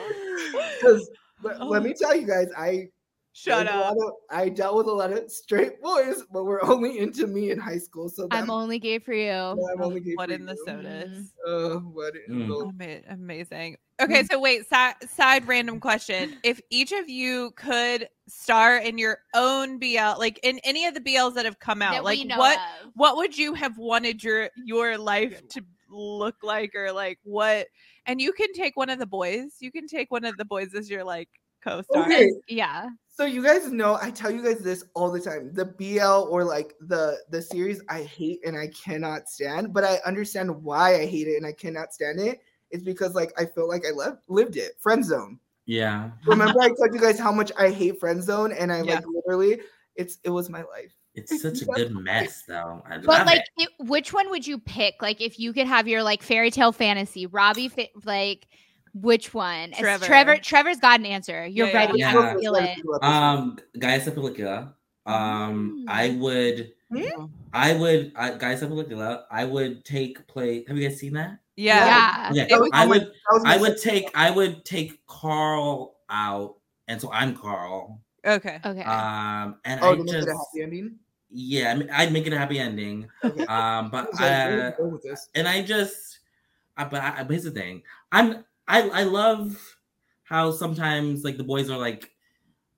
Speaker 3: Because let, let me tell you guys, I
Speaker 2: Shut up.
Speaker 3: of- I dealt with a lot of straight boys, but we're only into me in high school. So
Speaker 1: I'm only gay for you.
Speaker 3: I'm only gay
Speaker 2: What
Speaker 3: for
Speaker 2: in the
Speaker 3: you.
Speaker 2: sodas?
Speaker 3: Uh, what in
Speaker 4: Mm.
Speaker 3: the-
Speaker 2: Ama- Amazing. Okay, mm. so wait, si- side random question. If each of you could star in your own BL, like in any of the BLs that have come out,
Speaker 1: That
Speaker 2: like what
Speaker 1: of.
Speaker 2: what would you have wanted your your life to look like or like what and you can take one of the boys. You can take one of the boys as your like co-star.
Speaker 3: Okay,
Speaker 1: Yeah.
Speaker 3: so you guys know I tell you guys this all the time. The BL or like the the series I hate and I cannot stand, but I understand why I hate it and I cannot stand it. It's because like I feel like I lived lived it. Friend zone.
Speaker 4: Yeah.
Speaker 3: Remember I told you guys how much I hate friend zone and I
Speaker 2: Yeah.
Speaker 3: like literally it's it was my life.
Speaker 4: It's such a good mess, though. I
Speaker 1: But
Speaker 4: love
Speaker 1: like,
Speaker 4: it.
Speaker 1: it, which one would you pick? Like, if you could have your like fairy tale fantasy, Robbie, fi- like, which one? It's
Speaker 2: Trevor.
Speaker 1: Trevor. Trevor's got an answer. You're
Speaker 2: Yeah, yeah.
Speaker 1: ready.
Speaker 4: Yeah.
Speaker 1: I feel it.
Speaker 4: Um, Gaia Sepulchra. Um, I
Speaker 1: Mm.
Speaker 4: would,
Speaker 3: Hmm?
Speaker 4: I would, I, Gaia Sepulchra. I would take play. Have you guys seen that?
Speaker 2: Yeah.
Speaker 1: Yeah.
Speaker 4: Okay,
Speaker 2: It was-
Speaker 4: I would,
Speaker 3: that
Speaker 4: I would take, I would take Carl out, and so I'm Carl.
Speaker 2: Okay.
Speaker 1: Okay.
Speaker 4: Um, and
Speaker 3: Oh,
Speaker 4: I
Speaker 3: to make
Speaker 4: just,
Speaker 3: it a happy ending.
Speaker 4: yeah, I mean, I'd make it a happy ending.
Speaker 3: Okay.
Speaker 4: Um,
Speaker 3: I
Speaker 4: but
Speaker 3: was like, where to go with this?
Speaker 4: and I just, I, but, I, but here's the thing. I'm, I, I love how sometimes like the boys are like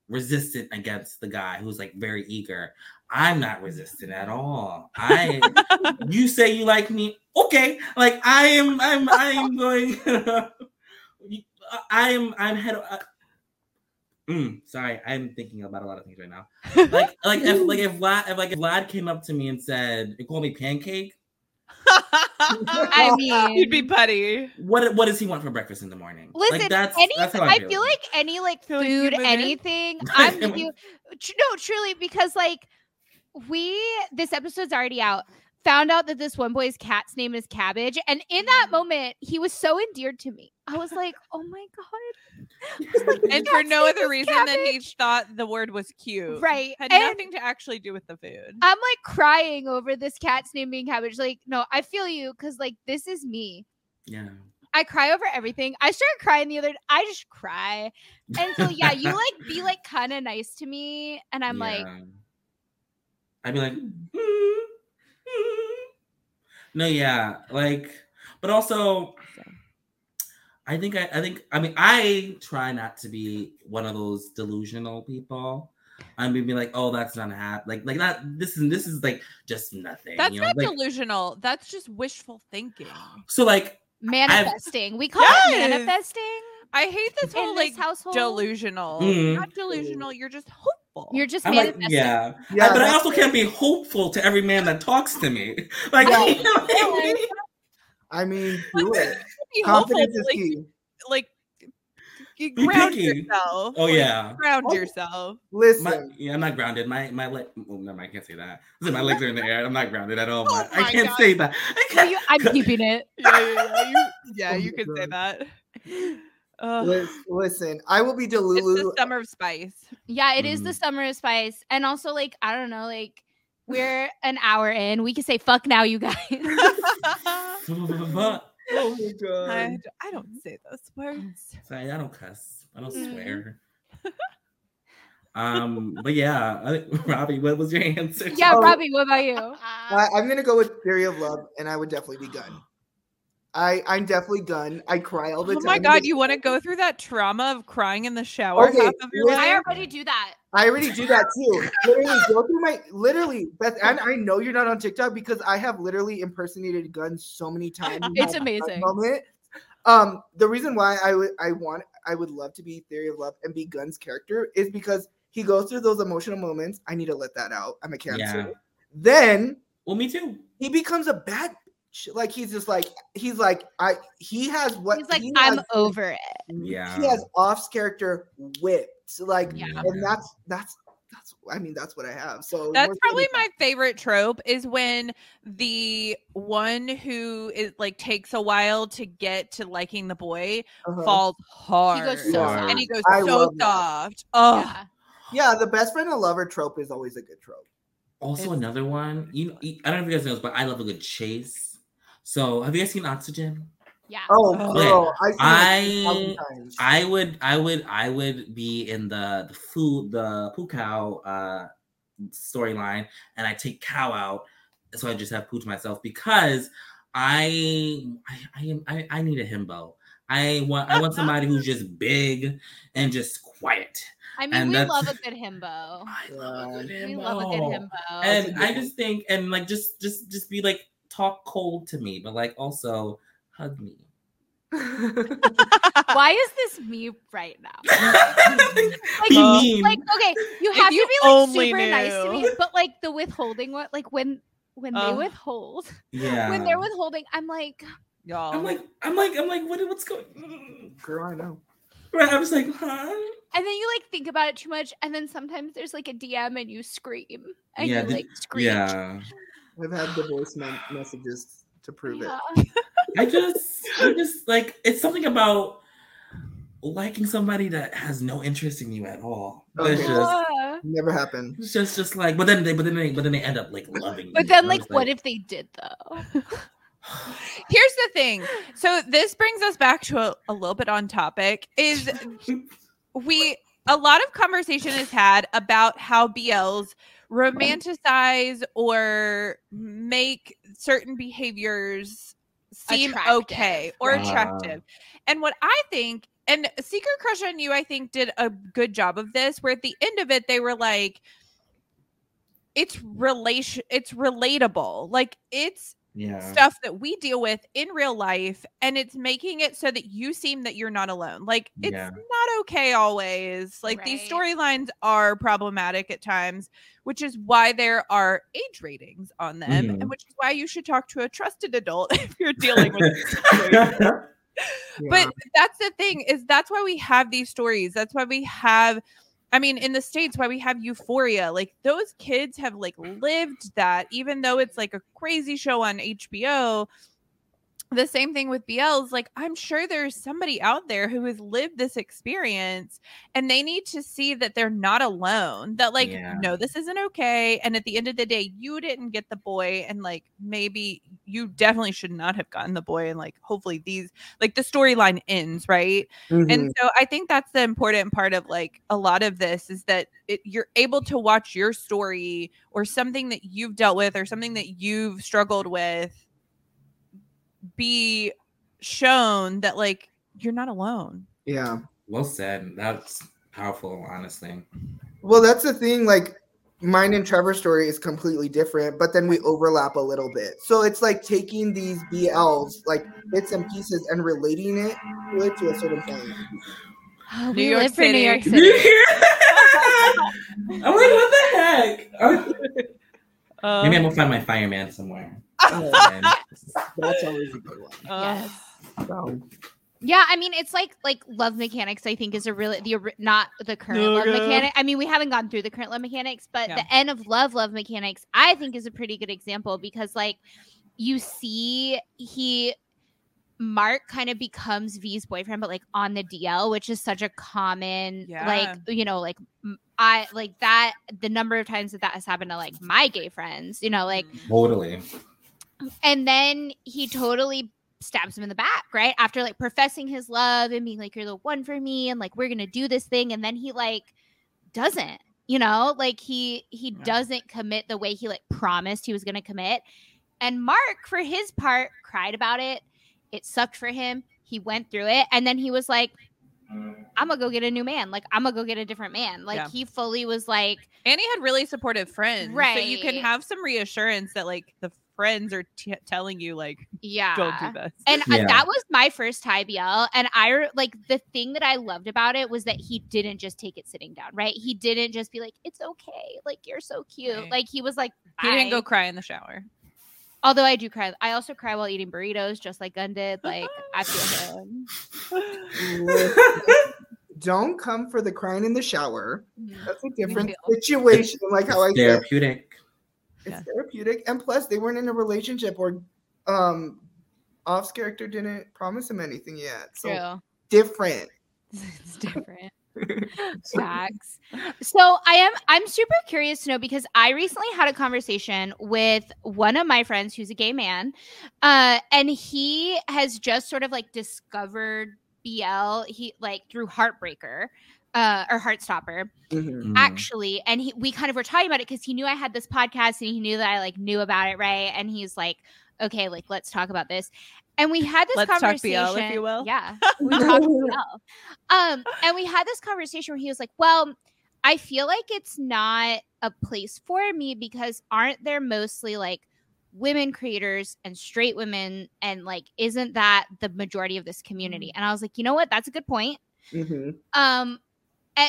Speaker 4: resistant against the guy who's like very eager. I'm not resistant at all. I, you say you like me, okay? Like I am, I'm, I am going. I am, I'm head. Uh, mm, sorry, I'm thinking about a lot of things right now. Like, like if, like if Vlad, if like if Vlad came up to me and said, "You call me pancake."
Speaker 1: I mean,
Speaker 2: You'd be putty.
Speaker 4: What what does he want for breakfast in the morning?
Speaker 1: Listen,
Speaker 4: like that's
Speaker 1: any,
Speaker 4: that's how
Speaker 1: I,
Speaker 4: I,
Speaker 1: feel like any like
Speaker 2: Feel like you
Speaker 1: food, anything. I'm with you. No, truly, because like we, this episode's already out. Found out that this one boy's cat's name is Cabbage, and in that
Speaker 2: Mm.
Speaker 1: moment, he was so endeared to me. I was like, "Oh my god!" Like,
Speaker 2: And for no other
Speaker 1: is
Speaker 2: reason than he thought the word was cute.
Speaker 1: right?
Speaker 2: Had
Speaker 1: And
Speaker 2: nothing to actually do with the food.
Speaker 1: I'm like crying over this cat's name being Cabbage. Like, no, I feel you because like this is me.
Speaker 4: yeah.
Speaker 1: I cry over everything. I started crying the other. I just cry, and so yeah, you like be like kind of nice to me, and I'm like,
Speaker 4: Yeah. I'd be like, "Mm, mm." no, yeah, like, but also, I think I, I think I mean I try not to be one of those delusional people. I mean, be like, oh, that's not hap like like that. This is this is like just nothing.
Speaker 2: That's
Speaker 4: you know?
Speaker 2: not
Speaker 4: like,
Speaker 2: delusional. That's just wishful thinking.
Speaker 4: so like
Speaker 1: manifesting. we call it manifesting
Speaker 2: I hate this
Speaker 1: in
Speaker 2: whole
Speaker 1: this
Speaker 2: like
Speaker 1: household.
Speaker 2: delusional.
Speaker 4: Mhm.
Speaker 2: Not delusional. You're just hopeful.
Speaker 1: You're just
Speaker 4: I'm like,
Speaker 1: manifesting.
Speaker 4: yeah,
Speaker 3: Yeah,
Speaker 4: but I also can't be hopeful to every man that talks to me. Like,
Speaker 3: Yeah.
Speaker 4: you know I mean?
Speaker 3: I mean, do it.
Speaker 2: be hopeful,
Speaker 3: Confidence
Speaker 2: but,
Speaker 3: is
Speaker 2: like,
Speaker 3: key.
Speaker 2: like you ground yourself.
Speaker 4: Oh
Speaker 2: Like,
Speaker 4: yeah.
Speaker 2: ground
Speaker 3: Oh.
Speaker 2: yourself.
Speaker 3: Listen,
Speaker 4: My, yeah, I'm not grounded. My my leg. Oh, no, I can't say that. Listen, my legs are in the air. I'm not grounded at all.
Speaker 2: Oh
Speaker 4: I can't
Speaker 2: God.
Speaker 4: say that. I
Speaker 1: No,
Speaker 4: can't.
Speaker 1: you- I'm keeping it.
Speaker 2: Yeah, yeah, yeah. You, yeah,
Speaker 3: Oh
Speaker 2: you
Speaker 3: my
Speaker 2: can say that. Ugh.
Speaker 3: listen, I will be
Speaker 2: it's the
Speaker 3: Delulu.
Speaker 2: summer of spice.
Speaker 1: Yeah, it is the
Speaker 4: Mm.
Speaker 1: summer of spice, and also like I don't know, like we're an hour in. We can say fuck now, you guys.
Speaker 3: Oh my god.
Speaker 2: I, d- I don't say those words.
Speaker 4: Sorry, I don't cuss. I don't
Speaker 1: Mm.
Speaker 4: swear. um, but yeah, I, Robbie, what was your answer?
Speaker 1: yeah,
Speaker 3: Oh.
Speaker 1: Robbie, what about you?
Speaker 3: I, I'm gonna go with Theory of Love, and I would definitely be Gun. I I'm definitely Gun. I cry all the
Speaker 2: Oh
Speaker 3: time.
Speaker 2: my god, you want to go through that trauma of crying in the shower
Speaker 3: Okay,
Speaker 2: half of your
Speaker 3: listen-
Speaker 1: I already do that.
Speaker 3: I already do that too. Literally, go through my literally, Beth, and I know you're not on TikTok because I have literally impersonated Gun so many times.
Speaker 1: It's amazing.
Speaker 3: Moment. Um, the reason why I would I want I would love to be Theory of Love and be Gun's character is because he goes through those emotional moments. I need to let that out. I'm a cancer.
Speaker 4: Yeah.
Speaker 3: Then
Speaker 4: Well, me too.
Speaker 3: he becomes a bad bitch. Like he's just like he's like I he has what
Speaker 1: He's like,
Speaker 3: he
Speaker 1: I'm
Speaker 3: has-
Speaker 1: over it.
Speaker 4: Yeah.
Speaker 3: he has off character whipped like
Speaker 1: Yeah.
Speaker 3: and that's that's that's I mean that's what I have so
Speaker 2: That's probably
Speaker 3: good.
Speaker 2: my favorite trope is when the one who is like takes a while to get to liking the boy
Speaker 3: Uh-huh.
Speaker 2: falls hard.
Speaker 1: He goes so
Speaker 3: Yeah.
Speaker 1: soft.
Speaker 2: and he goes
Speaker 3: I
Speaker 2: so soft. Oh,
Speaker 1: Yeah.
Speaker 3: yeah the best friend and lover trope is always a good trope
Speaker 4: Also,
Speaker 2: It's-
Speaker 4: another one. You, you- I don't know if you guys know this, but I love a good chase. So, have you guys seen Oxygen?
Speaker 1: Yeah.
Speaker 3: Oh,
Speaker 2: Oh.
Speaker 3: girl, I've
Speaker 4: I-
Speaker 3: it a thousand times.
Speaker 4: I would, I would, I would be in the the food, the Pukao uh storyline, and I take cow out, so I just have poo to myself because I, I, I am, I, I need a himbo. I want, I want somebody who's just big and just quiet.
Speaker 1: I mean,
Speaker 4: And
Speaker 1: we love a good himbo.
Speaker 4: I love a good
Speaker 1: We love a good
Speaker 4: himbo.
Speaker 1: himbo.
Speaker 4: And
Speaker 3: That's a
Speaker 4: I
Speaker 3: good
Speaker 4: just think, and like, just, just, just be like, talk cold to me, but like, also hug me.
Speaker 1: Why is this me right now?
Speaker 4: Be
Speaker 2: Uh,
Speaker 4: mean.
Speaker 1: Like, okay, you have
Speaker 2: you
Speaker 1: to be like
Speaker 2: only
Speaker 1: super nice to me, but like the withholding what like when when they withhold,
Speaker 4: yeah.
Speaker 1: when they're withholding, I'm like,
Speaker 2: Y'all.
Speaker 4: I'm like, I'm like, I'm like, what, what's going?
Speaker 3: Girl, I know.
Speaker 4: Right, I was like, huh?
Speaker 1: and then you like think about it too much, and then sometimes there's like a DM and you scream and
Speaker 4: Yeah,
Speaker 1: you
Speaker 4: did-
Speaker 1: like scream.
Speaker 4: Yeah.
Speaker 3: I've had the voice me- messages to prove it.
Speaker 4: I just, I just like, it's something about liking somebody that has no interest in you at all. It's just,
Speaker 1: Yeah.
Speaker 3: Never happened.
Speaker 4: it's just, just like, but then they, but then they, but then they end up like loving.
Speaker 1: But
Speaker 4: you.
Speaker 1: then,
Speaker 4: And I
Speaker 1: like, what if they did though?
Speaker 2: Here's the thing. So this brings us back to a, a little bit on topic. Is we a lot of conversation is had about how BLs romanticize or make certain behaviors seem
Speaker 1: Attractive,
Speaker 2: okay or attractive. And what I think, and Secret Crush on You, I think, did a good job of this, where at the end of it, they were like, it's relation it's relatable. Like it's
Speaker 4: yeah.
Speaker 2: stuff that we deal with in real life and it's making it so that you seem that you're not alone like it's
Speaker 4: Yeah.
Speaker 2: not okay always like these storylines are problematic at times which is why there are age ratings on them
Speaker 4: Mhm.
Speaker 2: and which is why you should talk to a trusted adult if you're dealing with this situation. But that's the thing is that's why we have these stories. That's why we have I mean in the states why we have euphoria. Like those kids have like lived that even though it's like a crazy show on HBO. The same thing with BLs like I'm sure there's somebody out there who has lived this experience and they need to see that they're not alone. That like
Speaker 4: Yeah.
Speaker 2: no this isn't okay and at the end of the day you didn't get the boy and like maybe you definitely should not have gotten the boy and like hopefully these like the storyline ends right
Speaker 3: Mhm.
Speaker 2: and so i think that's the important part of like a lot of this is that it, you're able to watch your story or something that you've dealt with or something that you've struggled with be shown that like you're not alone
Speaker 3: yeah.
Speaker 4: well said. That's powerful, honestly.
Speaker 3: Well, that's the thing. Like, mine and Trevor's story is completely different, but then we overlap a little bit. So it's like taking these BLs, like bits and pieces, and relating it to it to a certain point.
Speaker 1: Oh,
Speaker 2: New York
Speaker 1: City. New York City.
Speaker 4: you hear? I'm like, what the heck? Maybe I'm um, gonna find my fireman somewhere.
Speaker 3: Oh,
Speaker 4: And-
Speaker 3: that's always a good one.
Speaker 2: uh,
Speaker 1: Yes.
Speaker 3: So,
Speaker 1: Yeah, I mean, it's like like Love Mechanics. I think is a really the not the current Love
Speaker 2: Okay.
Speaker 1: Mechanic. I mean, we haven't gone through the current Love Mechanics, but
Speaker 2: Yeah.
Speaker 1: the end of Love Love Mechanics, I think, is a pretty good example because like you see he Mark kind of becomes Vee's boyfriend, but like on the DL, which is such a common
Speaker 2: Yeah.
Speaker 1: like you know like I like that the number of times that that has happened to like my gay friends, you know, like
Speaker 4: Totally.
Speaker 1: And then he totally stabs him in the back, right? After like professing his love and being like, You're the one for me, and like we're gonna do this thing, and then he like doesn't, you know, like he he
Speaker 2: Yeah.
Speaker 1: doesn't commit the way he like promised he was gonna commit. And Mark, for his part, cried about it. It sucked for him. He went through it, and then he was like, I'm gonna go get a new man. Like, I'm gonna go get a different man. Like,
Speaker 2: Yeah.
Speaker 1: he fully was like,
Speaker 2: and he had really supportive friends right? so you can have some reassurance that like the friends are t- telling you like
Speaker 1: Yeah.
Speaker 2: don't do this
Speaker 1: And uh,
Speaker 4: Yeah.
Speaker 1: that was my first high BL. And I like the thing that I loved about it was that he didn't just take it sitting down, right? He didn't just be like, it's okay. Like, you're so cute.
Speaker 2: Right.
Speaker 1: Like, he was like,
Speaker 2: he didn't go cry in the shower
Speaker 1: Although I do cry. I also cry while eating burritos, just like Gun did. Like, I feel him.
Speaker 3: don't come for the crying in the shower.
Speaker 1: Mhm.
Speaker 3: That's a different situation. Like how I said,
Speaker 4: Therapeutic.
Speaker 3: It's
Speaker 2: Yeah.
Speaker 3: therapeutic. And plus, they weren't in a relationship or um, Off's character didn't promise him anything yet. So
Speaker 1: True.
Speaker 3: different.
Speaker 1: it's different. Facts. So I am I'm super curious to know because I recently had a conversation with one of my friends who's a gay man. Uh and he has just sort of like discovered BL he like through Heartbreaker uh or Heartstopper
Speaker 3: Mhm.
Speaker 4: Mm.
Speaker 1: actually and he, we kind of were talking about it because he knew I had this podcast and he knew that I like knew about it right? And he's like okay like let's talk about this. And we had this
Speaker 2: Let's talk BL, if
Speaker 1: conversation
Speaker 2: you will.
Speaker 1: yeah. We talked BL um and we had this conversation where he was like well I feel like it's not a place for me because aren't there mostly like women creators and straight women? And like isn't that the majority of this community? And I was like you know what? That's a good point.
Speaker 3: Mhm.
Speaker 1: um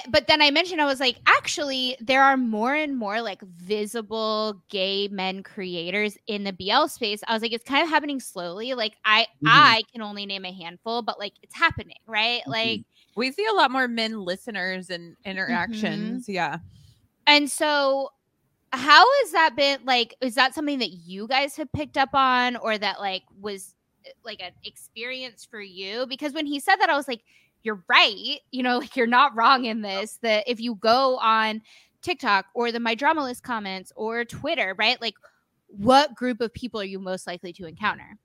Speaker 1: but then i mentioned i was like actually there are more and more like visible gay men creators in the bl space i was like it's kind of happening slowly like i
Speaker 3: Mhm.
Speaker 1: i can only name a handful but like it's happening right
Speaker 3: Mhm.
Speaker 1: like
Speaker 2: We see a lot more men listeners and interactions. Yeah.
Speaker 1: and so how has that been like is that something that you guys have picked up on or that like was eh, like an experience for you because when he said that i was like you're right you know like you're not wrong in this that if you go on tiktok or the my drama list comments or twitter right like what group of people are you most likely to encounter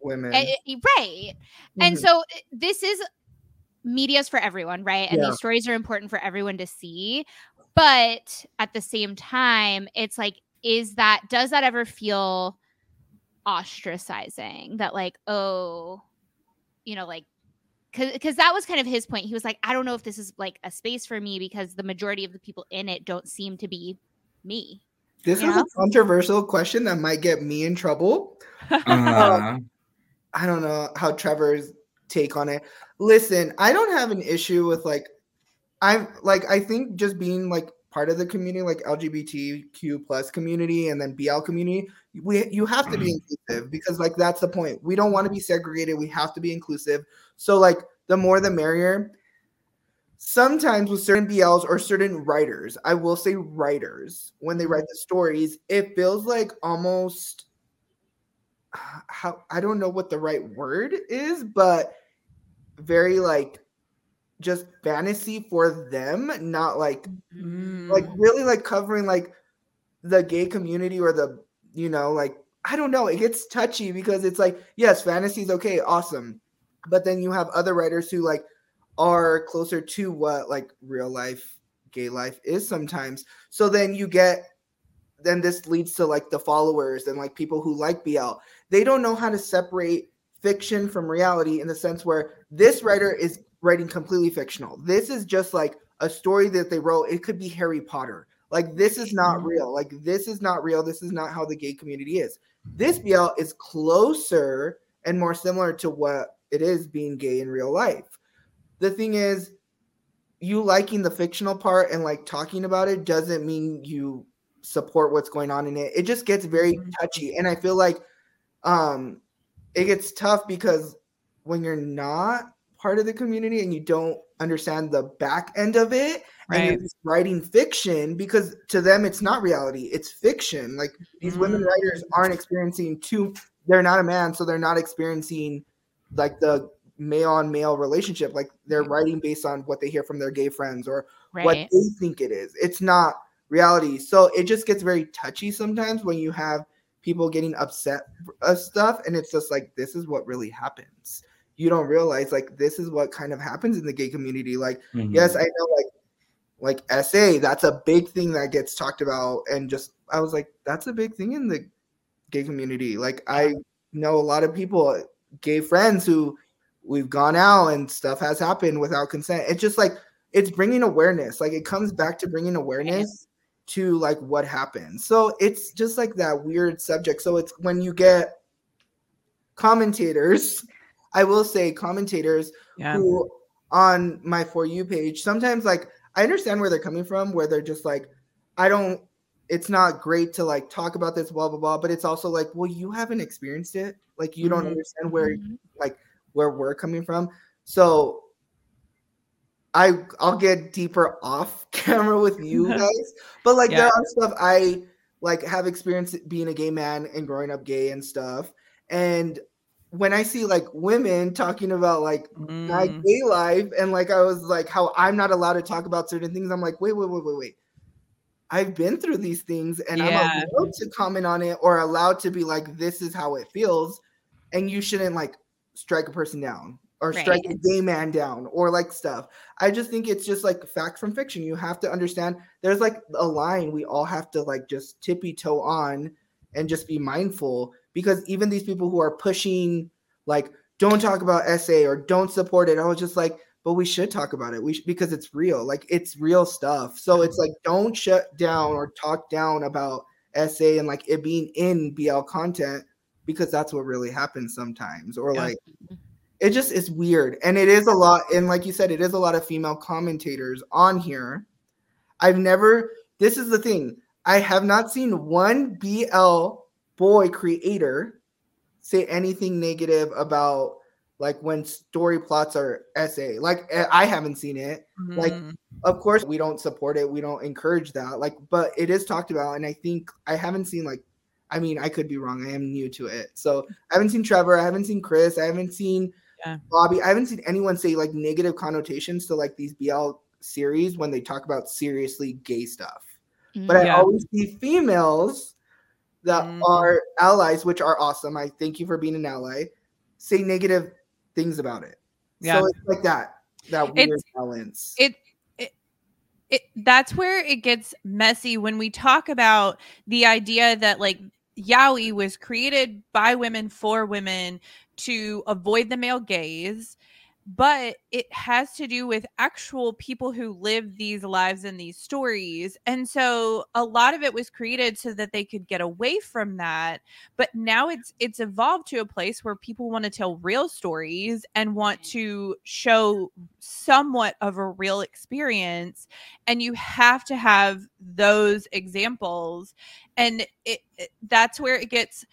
Speaker 3: Women.
Speaker 1: Eh, eh, right and
Speaker 3: Mhm.
Speaker 1: so eh, this is media's for everyone, right? And
Speaker 3: Yeah.
Speaker 1: these stories are important for everyone to see. But at the same time, it's like, is that does that ever feel ostracizing? That like, oh, you know, like because that was kind of his point. He was like, I don't know if this is like a space for me because the majority of the people in it don't seem to be me.
Speaker 3: This
Speaker 1: Yeah.
Speaker 3: is a controversial question that might get me in trouble.
Speaker 4: Uh,
Speaker 3: I don't know how Trevor's take on it. Listen, I don't have an issue with like I'm like I think just being like part of the community, like LGBTQ plus community and then BL community, we you have to be mm-hmm. inclusive because like that's the point. We don't want to be segregated. We have to be inclusive. So like the more the merrier. Sometimes with certain BLs or certain writers, I will say writers, when they write the stories, it feels like almost how I don't know what the right word is, but very like just fantasy for them, not like
Speaker 2: Mm.
Speaker 3: like really like covering like the gay community or the you know like I don't know. It gets touchy because it's like yes, fantasy is okay, awesome, but then you have other writers who like are closer to what like real life gay life is sometimes. So then you get then this leads to like the followers and like people who like BL. They don't know how to separate fiction from reality in the sense where this writer is writing completely fictional. This is just like a story that they wrote. It could be Harry Potter. Like this is not real. Like this is not real. This is not how the gay community is. This BL is closer and more similar to what it is being gay in real life. The thing is, you liking the fictional part and like talking about it doesn't mean you support what's going on in it. It just gets very
Speaker 2: Mhm.
Speaker 3: touchy. And I feel like um it gets tough because when you're not part of the community and you don't understand the back end of it and
Speaker 2: Right.
Speaker 3: you're just writing fiction because to them it's not reality, it's fiction. Like these women
Speaker 2: Mm.
Speaker 3: writers aren't experiencing two they're not a man, so they're not experiencing like the male on male relationship. Like they're writing based on what they hear from their gay friends or what they think it is. It's not reality. So it just gets very touchy sometimes when you have people getting upset of stuff and it's just like this is what really happens. You don't realize like this is what kind of happens in the gay community. Like
Speaker 4: mhm.
Speaker 3: yes, I know like like SA, that's a big thing that gets talked about and just I was like that's a big thing in the gay community. Like I know a lot of people gay friends who we've gone out and stuff has happened without consent. It's just like it's bringing awareness. Like it comes back to bringing awareness to like what happened. So it's just like that weird subject. So it's when you get commentators, I will say commentators
Speaker 2: Yeah.
Speaker 3: who on my for you page sometimes like I understand where they're coming from, where they're just like, I don't it's not great to like talk about this, blah blah blah. But it's also like, well, you haven't experienced it. Like you don't
Speaker 2: Mhm.
Speaker 3: understand where
Speaker 1: Mhm.
Speaker 3: where we're coming from. So I I'll get deeper off camera with you guys. But like
Speaker 2: Yeah.
Speaker 3: there are stuff I like have experienced being a gay man and growing up gay and stuff. And when I see like women talking about like my
Speaker 2: Mm.
Speaker 3: gay life and like I was like how I'm not allowed to talk about certain things, I'm like, wait, wait, wait, wait, wait. I've been through these things and
Speaker 2: Yeah.
Speaker 3: I'm allowed to comment on it or allowed to be like, this is how it feels. And you shouldn't like strike a person down or strike a gay man down or like stuff. I just think it's just like fact from fiction. You have to understand there's like a line we all have to like just tippy toe on and just be mindful because even these people who are pushing like don't talk about SA or don't support it, I was just like, but we should talk about it. We sh- because it's real, like it's real stuff. So it's like don't shut down or talk down about SA and like it being in BL content because that's what really happens sometimes. Or
Speaker 2: Yeah.
Speaker 3: like it just is weird, and it is a lot. And like you said, it is a lot of female commentators on here. I've never. This is the thing. I have not seen one BL boy creator say anything negative about like when story plots are SA Like eh, I haven't seen it. like,
Speaker 2: Mhm.
Speaker 3: Of course, we don't support it. We don't encourage that. Like, but it is talked about, and I think I haven't seen like. I mean, I could be wrong. I am new to it, so I haven't seen Trevor. I haven't seen Chris. I haven't seen
Speaker 2: Yeah.
Speaker 3: Bobby. I haven't seen anyone say like negative connotations to like these BL series when they talk about seriously gay stuff. But I
Speaker 2: Yeah.
Speaker 3: always see females that
Speaker 2: Mhm.
Speaker 3: are allies, which are awesome. I thank you for being an ally. Say negative things about it.
Speaker 2: Yeah.
Speaker 3: So it's like that that
Speaker 2: It's-
Speaker 3: weird balance.
Speaker 2: it, it it that's where it gets messy when we talk about the idea that like yaoi was created by women for women to avoid the male gaze but it has to do with actual people who live these lives and these stories and so a lot of it was created so that they could get away from that but now it's it's evolved to a place where people want to tell real stories and want mm-hmm. to show somewhat of a real experience and you have to have those examples and it, it that's where it gets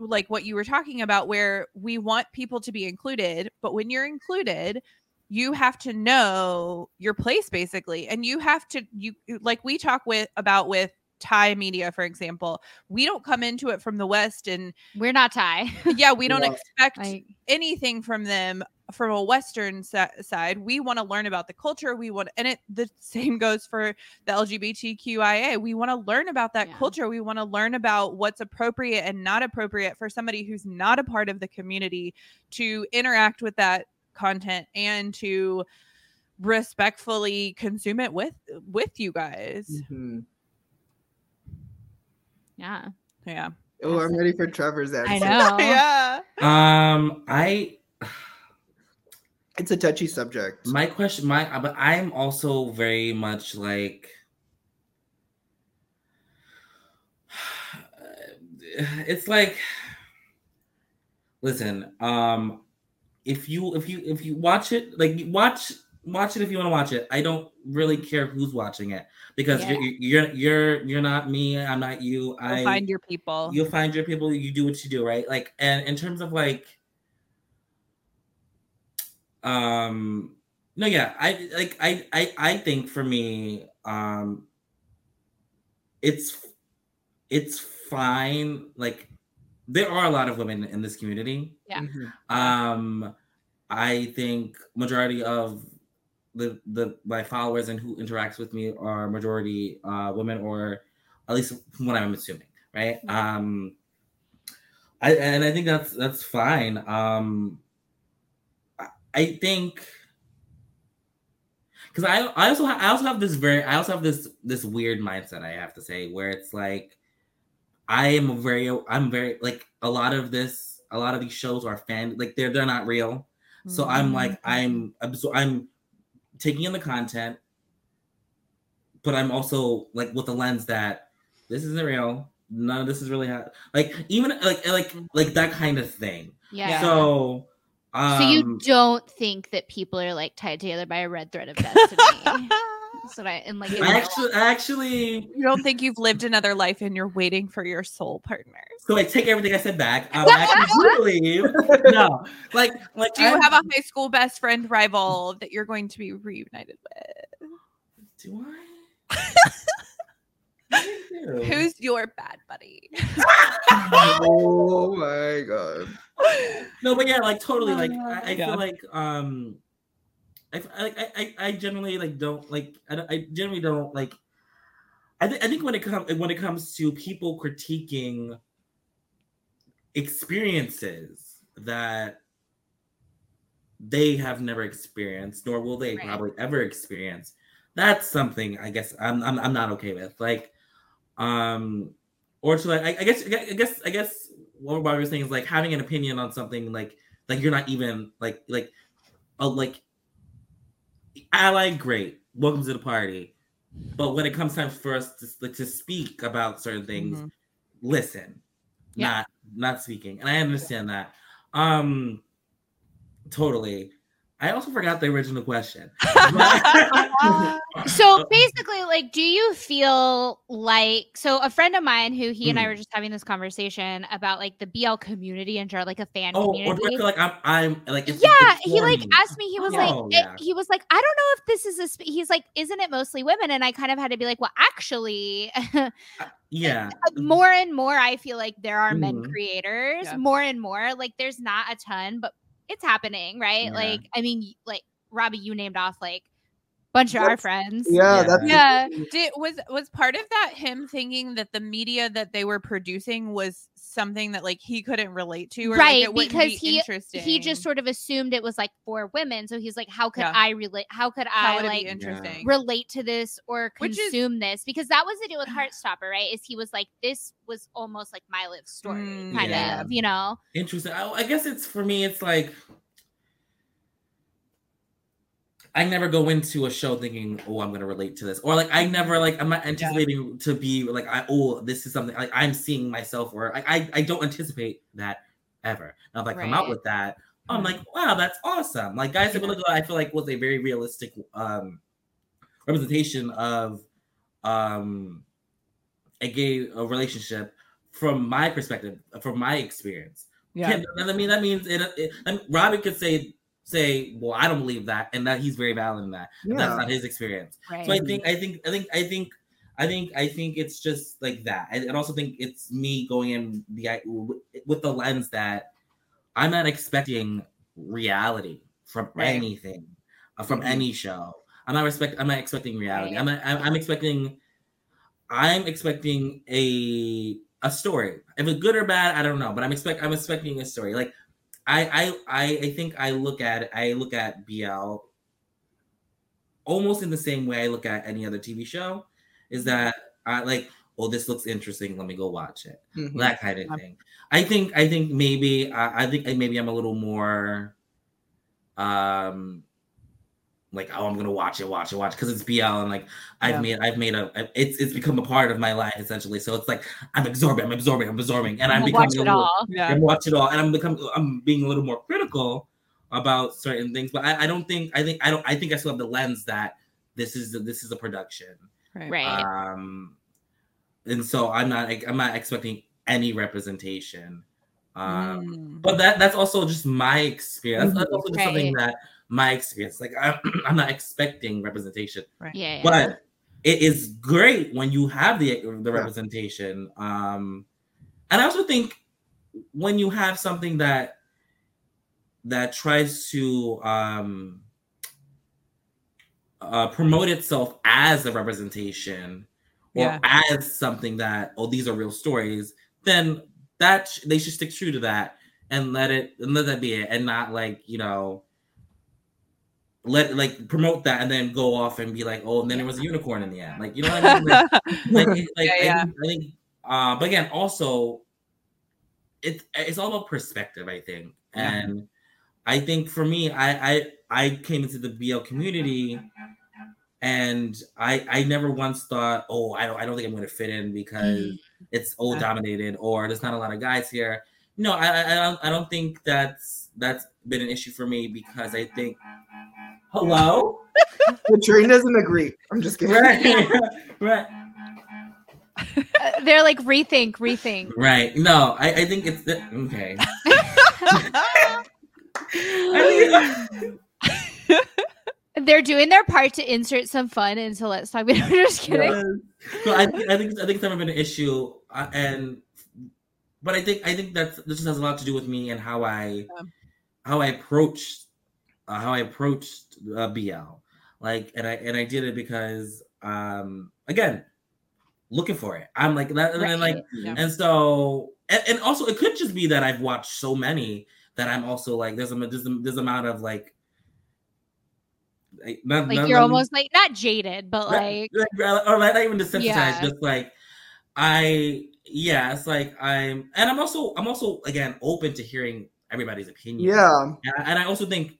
Speaker 2: like what you were talking about where we want people to be included but when you're included you have to know your place basically and you have to you like we talk with about with Thai media, for example, we don't come into it from the West, and
Speaker 1: We're not Thai.
Speaker 2: yeah, we don't
Speaker 3: Yeah.
Speaker 2: expect
Speaker 1: like,
Speaker 2: anything from them from a western si- side we want to learn about the culture we want and it the same goes for the lgbtqia we want to learn about that
Speaker 1: Yeah.
Speaker 2: culture we want to learn about what's appropriate and not appropriate for somebody who's not a part of the community to interact with that content and to respectfully consume it with with you guys
Speaker 3: Mhm.
Speaker 1: Yeah.
Speaker 2: yeah
Speaker 3: Oh, I'm ready for Trevor's answer.
Speaker 1: I know.
Speaker 2: yeah
Speaker 4: Um, I
Speaker 3: It's a touchy subject.
Speaker 4: my question, my but I'm also very much like it's like listen um if you if you if you watch it like watch watch it if you want to watch it i don't really care who's watching it because
Speaker 1: Yeah.
Speaker 4: you're, you're you're you're not me i'm not you i
Speaker 2: You'll find your people
Speaker 4: you'll find your people you do what you do right like and in terms of like um no yeah i like i i i think for me um it's it's fine like there are a lot of women in this community
Speaker 1: Yeah.
Speaker 3: Mhm.
Speaker 4: um i think majority of the the my followers and who interacts with me are majority uh women or at least from what i'm assuming right? Um i and i think that's that's fine. Um i, I think because i i also ha- i also have this very i also have this this weird mindset i have to say where it's like i am a very i'm very like a lot of this a lot of these shows are fan like they're they're not real. So I'm like, I'm absor- I'm taking in the content, but I'm also like with the lens that this isn't real. None of this is really ha- like even like like like that kind of thing.
Speaker 1: Yeah.
Speaker 4: So, um,
Speaker 1: So you don't think that people are like tied together by a red thread of destiny? That's what I and like
Speaker 4: I actually, I actually,
Speaker 2: you don't think you've lived another life and you're waiting for your soul partner
Speaker 4: so I take everything I said back. Um, I actually do no, like like
Speaker 2: Do you
Speaker 4: I'm-
Speaker 2: have a high school best friend rival that you're going to be reunited with?
Speaker 4: Do I? I do.
Speaker 2: Who's your bad buddy?
Speaker 3: oh my god.
Speaker 4: no, but yeah, like totally. Like I, I feel like um, I, I I, I generally like don't like I, don't- I generally don't like. I think I think when it comes when it comes to people critiquing experiences that they have never experienced, nor will they
Speaker 1: Right.
Speaker 4: probably ever experience. That's something I guess I'm I'm, I'm not okay with. Like, um, or to like I, I guess I guess I guess what Bobby was saying is like having an opinion on something like like you're not even like like a like ally great. Welcome to the party. But when it comes time for us to, to speak about certain things
Speaker 2: Mhm.
Speaker 4: listen
Speaker 1: Yeah.
Speaker 4: not not speaking. And i understand that. Um totally i also forgot the original question
Speaker 1: so basically like do you feel like so a friend of mine who he and i
Speaker 4: Mhm.
Speaker 1: were just having this conversation about like the bl community and general like a fan
Speaker 4: oh or
Speaker 1: community
Speaker 4: do i feel like i'm i'm like it's,
Speaker 1: yeah
Speaker 4: it's
Speaker 1: he like
Speaker 4: me?
Speaker 1: asked me he was like
Speaker 4: Oh,
Speaker 1: it- he was like i don't know if this is a sp-. he's like isn't it mostly women and i kind of had to be like well actually
Speaker 4: yeah
Speaker 1: more and more i feel like there are men
Speaker 4: Mhm.
Speaker 1: creators
Speaker 2: Yeah.
Speaker 1: more and more like there's not a ton but it's happening right
Speaker 4: Yeah.
Speaker 1: like i mean like robbie you named off like bunch of our friends
Speaker 3: Yeah,
Speaker 4: Yeah.
Speaker 3: that's
Speaker 1: Yeah.
Speaker 2: Did was was part of that him thinking that the media that they were producing was something that like he couldn't relate to, or, like,
Speaker 1: Right,
Speaker 2: it
Speaker 1: because
Speaker 2: be
Speaker 1: he-
Speaker 2: interesting.
Speaker 1: he just sort of assumed it was like for women so he's like how could
Speaker 2: Yeah.
Speaker 1: i relate how could
Speaker 2: how
Speaker 1: i
Speaker 2: would
Speaker 1: like
Speaker 2: interesting?
Speaker 1: relate to this or
Speaker 2: Which is-
Speaker 1: consume this because that was the deal with Heartstopper, right? Is he was like, this was almost like my life story,
Speaker 2: Mm,
Speaker 1: kind
Speaker 4: yeah.
Speaker 1: of, you know?
Speaker 4: interesting I, I guess it's for me it's like I never go into a show thinking, "Oh, I'm gonna relate to this," or like I never like I'm not anticipating to be like, "I oh, this is something like I'm seeing myself," or I I, I don't anticipate that ever. Now, if I come out with that, I'm like, "Wow, that's awesome!" Like guys, look, I feel like was a very realistic um representation of um a gay a relationship from my perspective, from my experience.
Speaker 2: yeah.
Speaker 4: Can- I mean, that means it, it, I mean, Robin could say say, "Well, I don't believe that," and that he's very valid in that. But That's not his experience.
Speaker 1: Right.
Speaker 4: So I think, I think, I think, I think, I think, I think it's just like that. I, and also think it's me going in the with the lens that I'm not expecting reality from
Speaker 2: Right.
Speaker 4: anything, uh, from
Speaker 3: Mhm.
Speaker 4: any show. I'm not respect. I'm not expecting reality.
Speaker 1: Right.
Speaker 4: I'm, not, I'm I'm expecting. I'm expecting a a story. If it's good or bad, I don't know. But I'm expect. I'm expecting a story. Like I I I, think I look at I look at BL almost in the same way I look at any other TV show. Is that I like? Oh, this looks interesting. Let me go watch it
Speaker 3: Mhm.
Speaker 4: that kind of thing. I think I think maybe I, I think maybe I'm a little more um like oh I'm gonna watch it watch it watch because it's BL and like I've
Speaker 2: Yeah.
Speaker 4: made I've made a it's it's become a part of my life essentially so it's like I'm absorbing I'm absorbing I'm absorbing and I'm
Speaker 1: We'll
Speaker 4: becoming
Speaker 1: watch
Speaker 4: a
Speaker 1: it
Speaker 4: little,
Speaker 1: all.
Speaker 2: Yeah.
Speaker 4: and watch it all and I'm become I'm being a little more critical about certain things but I, I don't think I think I don't I think I still have the lens that this is this is a production
Speaker 1: Right.
Speaker 4: um and so i'm not i'm not expecting any representation um
Speaker 2: Mm.
Speaker 4: but that that's also just my experience that's, that's also just something that my experience like I'm, I'm not expecting representation
Speaker 2: Right.
Speaker 1: yeah. yeah.
Speaker 4: but it is great when you have the the representation um and i also think when you have something that that tries to um uh, promote itself as a representation or
Speaker 2: Yeah.
Speaker 4: as something that oh these are real stories then that sh- they should stick true to that and let it and let that be it and not like you know let like promote that and then go off and be like oh and then there was a unicorn in the end. Like you know what i mean? Like, like, like
Speaker 2: Yeah,
Speaker 4: I,
Speaker 2: yeah.
Speaker 4: think, I think uh but again also it it's all about perspective i think.
Speaker 2: Yeah.
Speaker 4: and i think for me i i i came into the bl community and i i never once thought oh i don't i don't think i'm going to fit in because it's old dominated or there's not a lot of guys here. No I, I i don't i don't think that's that's been an issue for me because i think hello
Speaker 3: The train doesn't agree. I'm just kidding.
Speaker 4: right right
Speaker 1: Uh, they're like rethink, rethink.
Speaker 4: Right. No, I, I think it's the, okay.
Speaker 1: They're doing their part to insert some fun into Let's Talk. I'm just kidding.
Speaker 4: so I, think- I think I think it's never been an issue, uh, and but I think I think that's this just has a lot to do with me and how I
Speaker 2: Yeah.
Speaker 4: how I approached uh, how I approached uh, BL. Like, and I and I did it because um again looking for it. I'm like that, and like
Speaker 2: Yeah.
Speaker 4: and so and, and also it could just be that I've watched so many that I'm also like there's a there's a, there's amount of like. Like, not-
Speaker 1: Like
Speaker 4: not-
Speaker 1: you're
Speaker 4: not-
Speaker 1: almost like not jaded, but like
Speaker 4: like, or like not even desensitized,
Speaker 1: Yeah.
Speaker 4: just like I yeah, it's like I'm and I'm also I'm also again open to hearing everybody's opinion.
Speaker 3: Yeah.
Speaker 4: And I, and I also think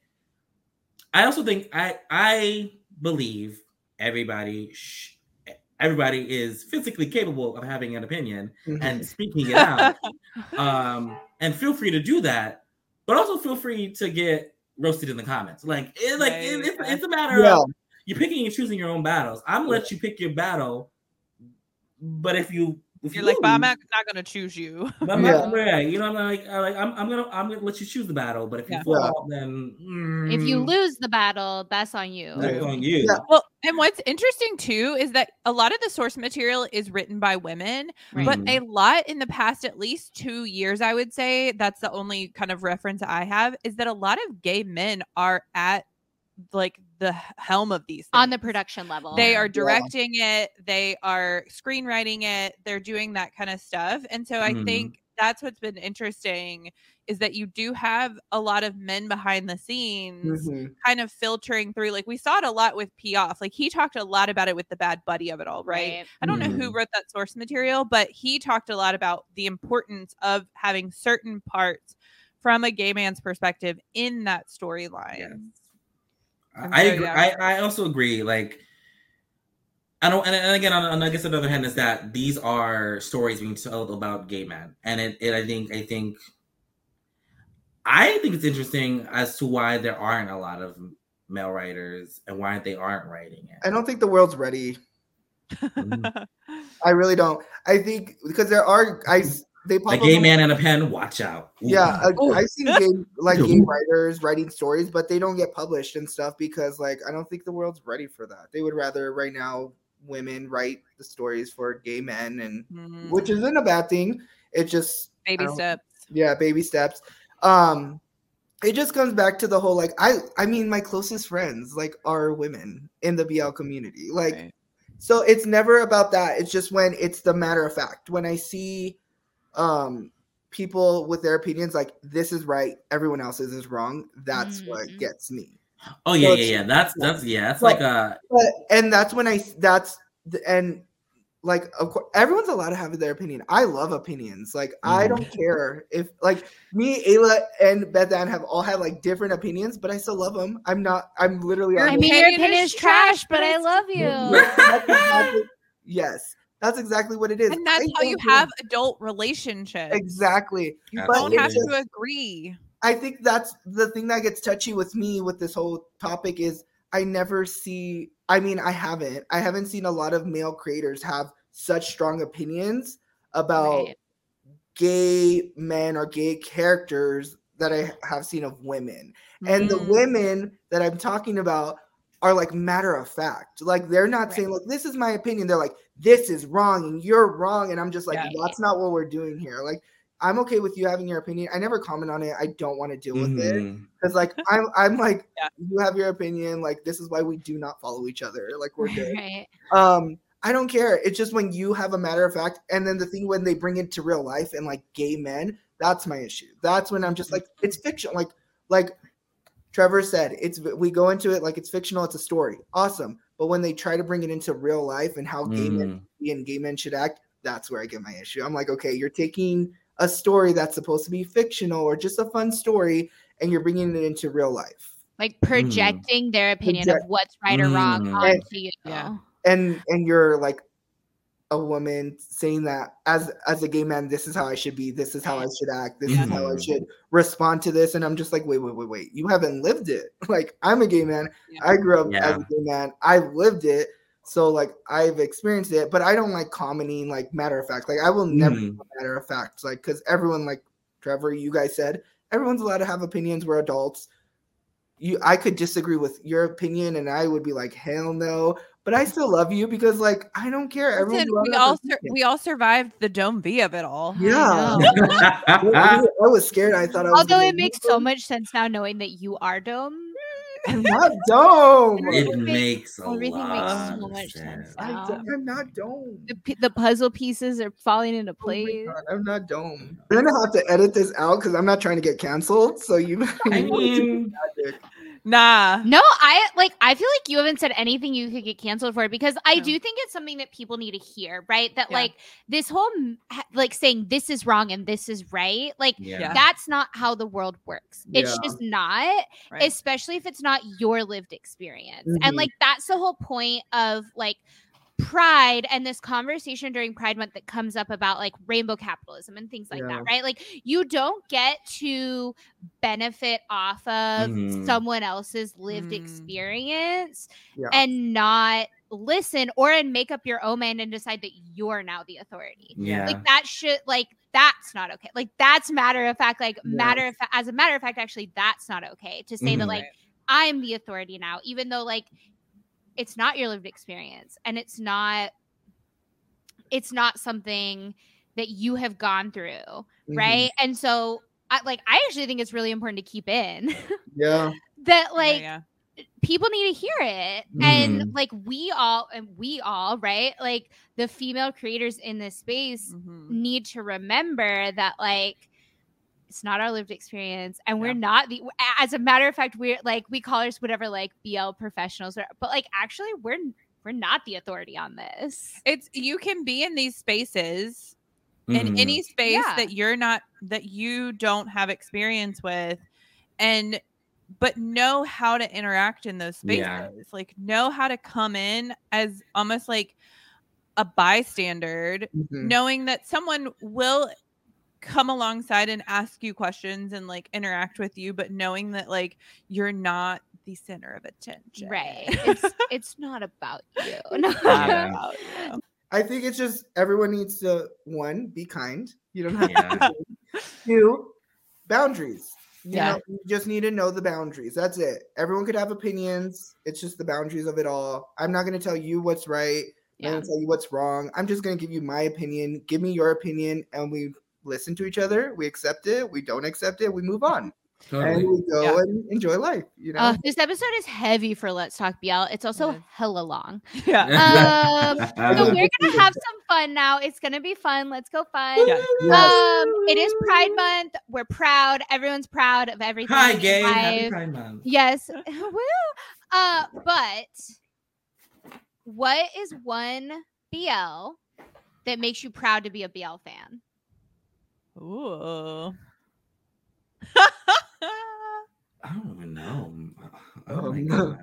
Speaker 4: I also think I I believe everybody sh- everybody is physically capable of having an opinion
Speaker 3: Mhm.
Speaker 4: and speaking it out. um and feel free to do that, but also feel free to get roasted in the comments. Like it, like it, it's, it's a matter
Speaker 3: yeah.
Speaker 4: of you're picking and choosing your own battles. I'm gonna let you pick your battle, but if you
Speaker 2: You're like, but I'm not, not gonna choose you.
Speaker 4: but I'm
Speaker 3: Yeah.
Speaker 4: not right. You know, I'm like, I like I'm, I'm gonna I'm gonna let you choose the battle, but if you
Speaker 2: Yeah.
Speaker 4: fall, then
Speaker 1: if you
Speaker 4: mm,
Speaker 1: lose the battle, that's on you.
Speaker 4: that's on you.
Speaker 3: Yeah.
Speaker 2: Well, and what's interesting too is that a lot of the source material is written by women,
Speaker 1: Right.
Speaker 2: but a lot in the past at least two years, I would say, that's the only kind of reference I have, is that a lot of gay men are at like the helm of these
Speaker 1: on the production level.
Speaker 2: They are
Speaker 3: Yeah.
Speaker 2: directing it, they are screenwriting it, they're doing that kind of stuff. And so I
Speaker 4: Mhm.
Speaker 2: think that's what's been interesting is that you do have a lot of men behind the scenes
Speaker 3: Mhm.
Speaker 2: kind of filtering through. Like we saw it a lot with P Aof. Like he talked a lot about it with the bad buddy of it all, right? I don't know who
Speaker 4: Mhm.
Speaker 2: wrote that source material, but he talked a lot about the importance of having certain parts from a gay man's perspective in that storyline.
Speaker 4: Yes.
Speaker 2: And
Speaker 4: I agree. I, I also agree. Like, I don't, and, and again, on, on I guess another hand is that these are stories being told about gay men, and it, it I think, I think, I think it's interesting as to why there aren't a lot of male writers and why they aren't writing it.
Speaker 3: I don't think the world's ready.
Speaker 4: Mhm.
Speaker 3: I really don't. I think because there are I s- they
Speaker 4: a gay
Speaker 3: up-
Speaker 4: man and a pen. Watch out. Ooh.
Speaker 3: Yeah, I,
Speaker 2: Ooh.
Speaker 3: I've seen gay like gay writers writing stories, but they don't get published and stuff because like I don't think the world's ready for that. They would rather right now women write the stories for gay men, and
Speaker 2: Mm,
Speaker 3: which isn't a bad thing. It just
Speaker 2: baby steps.
Speaker 3: yeah, baby steps. Um, it just comes back to the whole like I I mean my closest friends like are women in the BL community, like.
Speaker 2: Right.
Speaker 3: So it's never about that. It's just when it's the matter of fact. When I see um people with their opinions like this is right, everyone else's is wrong, that's what
Speaker 1: Mhm.
Speaker 3: gets me.
Speaker 4: Oh yeah,
Speaker 3: So
Speaker 4: yeah, yeah. That's that's yeah. That's
Speaker 3: Well,
Speaker 4: like a
Speaker 3: But and that's when I that's the and like of course everyone's allowed to have their opinion. I love opinions. Like I
Speaker 4: Mhm.
Speaker 3: don't care if like me, Ayla, and Beth Ann have all had like different opinions, but I still love them. I'm not. I'm literally.
Speaker 1: I mean, your
Speaker 2: opinion
Speaker 1: opinion
Speaker 2: is
Speaker 1: is trash,
Speaker 2: trash,
Speaker 1: but
Speaker 2: but
Speaker 1: I love you.
Speaker 3: yes, that's exactly what it is.
Speaker 2: And that's
Speaker 3: I
Speaker 2: how you have adult relationships.
Speaker 3: exactly.
Speaker 2: You don't have to agree.
Speaker 3: I think that's the thing that gets touchy with me with this whole topic is I never see I mean I haven't I haven't seen a lot of male creators have such strong opinions about
Speaker 1: Right.
Speaker 3: gay men or gay characters that I have seen of women. And the
Speaker 2: Mm.
Speaker 3: women that I'm talking about are like matter of fact. Like they're not
Speaker 1: Right.
Speaker 3: saying like this is my opinion. They're like this is wrong and you're wrong and I'm just like
Speaker 2: Yeah.
Speaker 3: that's not what we're doing here. Like I'm okay with you having your opinion. I never comment on it. I don't want to deal with it
Speaker 4: Mhm.
Speaker 3: because like I'm I'm like
Speaker 2: Yeah.
Speaker 3: you have your opinion. Like this is why we do not follow each other. Like we're good.
Speaker 1: Right.
Speaker 3: Um, I don't care. It's just when you have a matter of fact, and then the thing when they bring it to real life and like gay men, that's my issue. That's when I'm just like, it's fiction. Like, like Trevor said, it's we go into it like it's fictional. It's a story, awesome. But when they try to bring it into real life and how gay men
Speaker 4: Mhm.
Speaker 3: and gay men should act, that's where I get my issue. I'm like, okay, you're taking a story that's supposed to be fictional or just a fun story, and you're bringing it into real life.
Speaker 1: Like projecting their opinion
Speaker 3: Project-
Speaker 1: of what's right or wrong
Speaker 4: Mm.
Speaker 1: onto you.
Speaker 2: Yeah.
Speaker 3: and and you're like a woman saying that as as a gay man this is how i should be this is how i should act this is how i
Speaker 4: Mhm.
Speaker 3: should respond to this and i'm just like wait wait wait wait you haven't lived it like i'm a gay man
Speaker 2: Yeah.
Speaker 3: i grew up as a gay man i've lived it so like i've experienced it but i don't like commenting like matter of fact like i will never
Speaker 4: Mhm.
Speaker 3: matter of fact like because everyone like trevor you guys said everyone's allowed to have opinions we're adults you i could disagree with your opinion and i would be like hell no but I still love you because like I don't care. Everyone
Speaker 2: Listen, we all sur- we all survived the dome V of it all.
Speaker 3: yeah.
Speaker 1: know.
Speaker 3: I was scared. I thought I was.
Speaker 1: Although
Speaker 3: gonna
Speaker 1: it makes
Speaker 3: lose.
Speaker 1: so much sense now knowing that you are Dome.
Speaker 3: I'm not dome.
Speaker 4: it
Speaker 1: Everything-
Speaker 4: makes a
Speaker 1: everything makes so
Speaker 4: of
Speaker 1: much sense
Speaker 3: I
Speaker 1: now.
Speaker 3: d- I'm not dome.
Speaker 1: The, p- the puzzle pieces are falling into
Speaker 3: Oh
Speaker 1: place.
Speaker 3: God, I'm not dome. We're gonna have to edit this out because I'm not trying to get canceled. So you.
Speaker 4: I mean,
Speaker 2: Nah.
Speaker 1: No, I like I feel like you haven't said anything you could get canceled for because I
Speaker 2: No.
Speaker 1: do think it's something that people need to hear, right? That
Speaker 2: Yeah.
Speaker 1: like this whole like saying this is wrong and this is right, like
Speaker 4: yeah.
Speaker 2: Yeah.
Speaker 1: that's not how the world works. It's just not,
Speaker 2: Right.
Speaker 1: especially if it's not your lived experience.
Speaker 3: Mhm.
Speaker 1: And like that's the whole point of like pride and this conversation during pride month that comes up about like rainbow capitalism and things like
Speaker 3: Yeah.
Speaker 1: that right like you don't get to benefit off of
Speaker 4: Mhm.
Speaker 1: someone else's lived
Speaker 2: Mm.
Speaker 1: experience
Speaker 3: Yeah.
Speaker 1: and not listen or and make up your own mind and decide that you're now the authority
Speaker 4: Yeah.
Speaker 1: like that should like that's not okay like that's matter of fact like
Speaker 3: Yeah.
Speaker 1: matter of fact as a matter of fact actually that's not okay to say that
Speaker 4: Mhm.
Speaker 1: like
Speaker 2: Right.
Speaker 1: i'm the authority now even though like it's not your lived experience and it's not it's not something that you have gone through
Speaker 3: Mhm.
Speaker 1: right and so I, like i actually think it's really important to keep in
Speaker 3: Yeah.
Speaker 1: that like
Speaker 2: yeah.
Speaker 1: people need to hear it
Speaker 3: Mhm.
Speaker 1: and like we all and we all right like the female creators in this space
Speaker 2: Mhm.
Speaker 1: need to remember that like it's not our lived experience and we're
Speaker 2: Yeah.
Speaker 1: not the as a matter of fact we're like we call us whatever like bl professionals or, but like actually we're we're not the authority on this
Speaker 2: It's you can be in these spaces
Speaker 4: Mhm.
Speaker 2: in any space
Speaker 1: Yeah.
Speaker 2: that you're not that you don't have experience with and but know how to interact in those spaces
Speaker 4: Yeah.
Speaker 2: like know how to come in as almost like a bystander
Speaker 3: Mhm.
Speaker 2: knowing that someone will come alongside and ask you questions and like interact with you but knowing that like you're not the center of attention
Speaker 1: right it's it's not about you not
Speaker 4: Yeah.
Speaker 1: about you.
Speaker 3: I think it's just everyone needs to one be kind. You don't have
Speaker 4: Yeah.
Speaker 3: to. Two boundaries. You
Speaker 2: Yeah.
Speaker 3: know, you just need to know the boundaries. That's it. Everyone could have opinions. It's just the boundaries of it all. I'm not going to tell you what's right. I'm going to tell you what's wrong. I'm just going to give you my opinion. Give me your opinion, and we listen to each other. We accept it. We don't accept it. We move on,
Speaker 4: Totally.
Speaker 3: and we go
Speaker 2: Yeah.
Speaker 3: and enjoy life. You know.
Speaker 1: Uh, this episode is heavy for Let's Talk BL. It's also
Speaker 2: It is.
Speaker 1: hella long.
Speaker 2: yeah
Speaker 1: Um, so we're gonna have some fun now. It's gonna be fun. Let's go fun.
Speaker 2: Yeah.
Speaker 3: Yes.
Speaker 1: Um, it is Pride Month. We're proud. Everyone's proud of everything.
Speaker 4: Hi, gay. Happy. Pride Month.
Speaker 1: Yes. Woo. Uh, but what is one BL that makes you proud to be a BL fan?
Speaker 2: Ooh.
Speaker 4: I don't even know. Oh,
Speaker 3: Oh,
Speaker 4: my. God.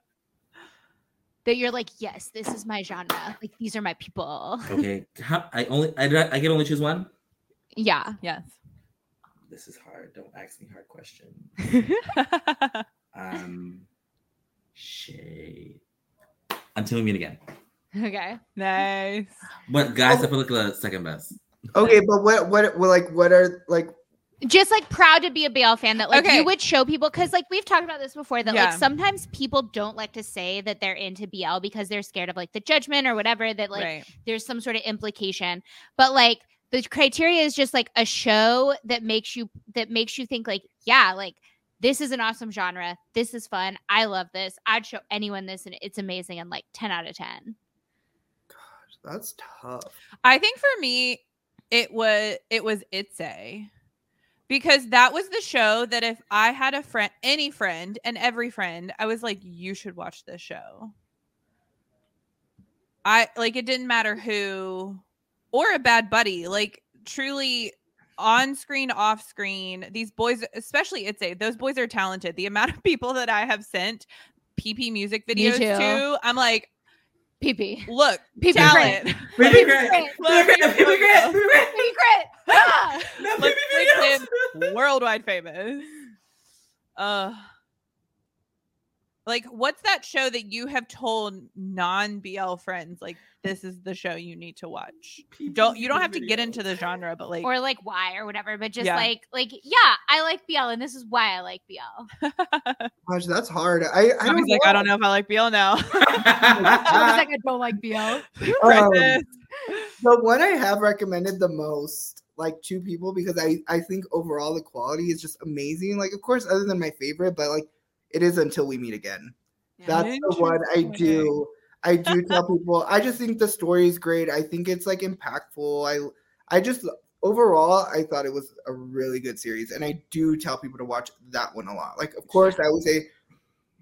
Speaker 1: That you're like, yes, this is my genre. Like these are my people.
Speaker 4: Okay. How, I only I, I can only choose one.
Speaker 1: Yeah.
Speaker 2: yes.
Speaker 4: This is hard. Don't ask me hard questions. Um, shade. Until we meet again.
Speaker 1: Okay.
Speaker 2: nice.
Speaker 4: But guys, I feel like the second best.
Speaker 3: Okay, but what what well, like what are like
Speaker 1: just like proud to be a BL fan that like
Speaker 2: Okay.
Speaker 1: you would show people because like we've talked about this before that
Speaker 2: Yeah.
Speaker 1: like sometimes people don't like to say that they're into BL because they're scared of like the judgment or whatever that like
Speaker 2: right.
Speaker 1: there's some sort of implication but like the criteria is just like a show that makes you that makes you think like yeah like this is an awesome genre this is fun i love this i'd show anyone this and it's amazing and like 10 out of 10 Gosh,
Speaker 3: that's tough.
Speaker 2: I think for me, it was it was It's because that was the show that if I had a friend, any friend, and every friend, I was like, you should watch this show. I like it didn't matter who or a bad buddy, like truly on screen, off screen. These boys, especially It's a those boys are talented. The amount of people that I have sent PP music videos to, I'm like,
Speaker 1: pp
Speaker 2: look,
Speaker 1: PP
Speaker 2: talent.
Speaker 1: Krit.
Speaker 4: Baby
Speaker 1: Krit.
Speaker 4: Baby Krit. Baby Krit.
Speaker 1: PP Krit. Ah!
Speaker 4: No,
Speaker 2: Let's
Speaker 4: baby
Speaker 2: make
Speaker 4: videos.
Speaker 2: him worldwide famous. Uh Like, what's that show that you have told non BL friends like this is the show you need to watch? Don't you don't have to get into the genre, but like,
Speaker 1: or like why or whatever, but just
Speaker 2: Yeah.
Speaker 1: like like yeah, I like BL and this is why I like BL.
Speaker 3: Gosh, that's hard. I, I don't
Speaker 2: like,
Speaker 3: know.
Speaker 2: I don't know if I like BL now.
Speaker 1: I was like, I don't like BL.
Speaker 3: Um,
Speaker 2: Crisis.
Speaker 3: the one I have recommended the most, like two people, because I I think overall the quality is just amazing. Like, of course, other than my favorite, but like it is until we meet again. That's the one I do. I do tell people. I just think the story is great. I think it's like impactful. I I just overall I thought it was a really good series, and I do tell people to watch that one a lot. Like, of course, I would say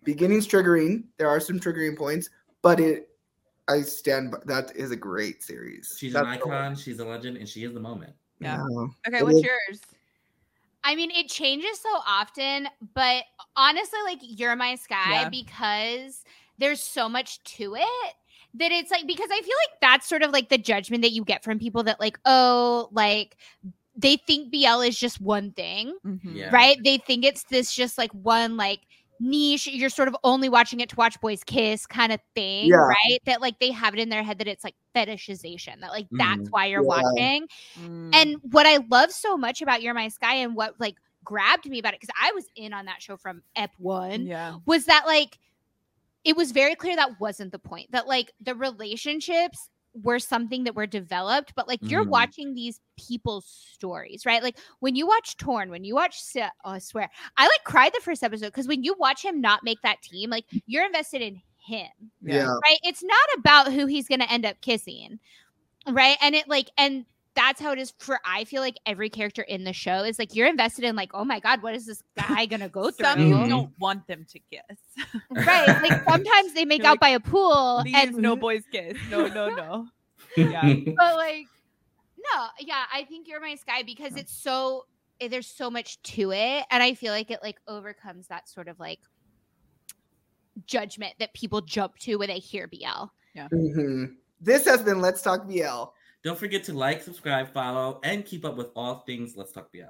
Speaker 3: beginning's triggering. There are some triggering points, but it. I stand. by That is a great series.
Speaker 4: She's an
Speaker 3: That's the one.
Speaker 4: icon. She's a legend, and she is the moment.
Speaker 2: Yeah.
Speaker 3: Yeah.
Speaker 2: Okay,
Speaker 3: It
Speaker 2: what's
Speaker 3: is-
Speaker 2: yours?
Speaker 1: I mean, it changes so often, but honestly, like You're My Sky,
Speaker 2: Yeah.
Speaker 1: because there's so much to it that it's like because I feel like that's sort of like the judgment that you get from people that like, oh, like they think BL is just one thing,
Speaker 2: Mhm.
Speaker 4: Yeah.
Speaker 1: right? They think it's this just like one like niche you're sort of only watching it to watch boys kiss kind of thing
Speaker 3: Yeah.
Speaker 1: right that like they have it in their head that it's like fetishization that like that's
Speaker 4: Mhm.
Speaker 1: why you're
Speaker 3: Yeah.
Speaker 1: watching
Speaker 2: Mm.
Speaker 1: and what I love so much about You're My Sky and what like grabbed me about it, because I was in on that show from Ep one,
Speaker 2: yeah.
Speaker 1: was that like it was very clear that wasn't the point. That like the relationships were something that were developed, but like you're
Speaker 4: Mhm.
Speaker 1: watching these people's stories, right? Like when you watch Torn, when you watch, Se- oh, I swear, I like cried the first episode because when you watch him not make that team, like you're invested in him
Speaker 3: Yeah.
Speaker 1: right? It's not about who he's going to end up kissing, right? And it like, and that's how it is for I feel like every character in the show is like you're invested in like, oh my god, what is this guy gonna go through?
Speaker 2: Some you
Speaker 4: Mhm.
Speaker 2: don't want them to kiss.
Speaker 1: right? Like sometimes they make
Speaker 2: You're
Speaker 1: out
Speaker 2: like,
Speaker 1: by a pool, and
Speaker 2: no boys kiss. No, no, no. Yeah.
Speaker 1: but like, no, yeah, I think you're my sky because it's so eh, there's so much to it, and I feel like it like overcomes that sort of like judgment that people jump to when they hear BL.
Speaker 3: Mhm. This has been Let's Talk BL.
Speaker 4: Don't forget to like, subscribe, follow, and keep up with all things Let's Talk BL.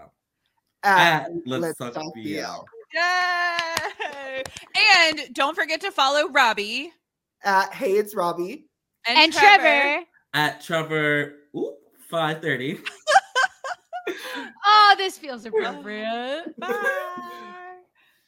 Speaker 3: At
Speaker 4: At Let's Talk BL.
Speaker 2: Yay! And don't forget to follow Robbie
Speaker 3: At Hey, it's Robbie.
Speaker 2: and,
Speaker 1: And, Trevor,
Speaker 4: At Trevor, ooh, 530.
Speaker 1: oh, this feels appropriate.
Speaker 2: Bye.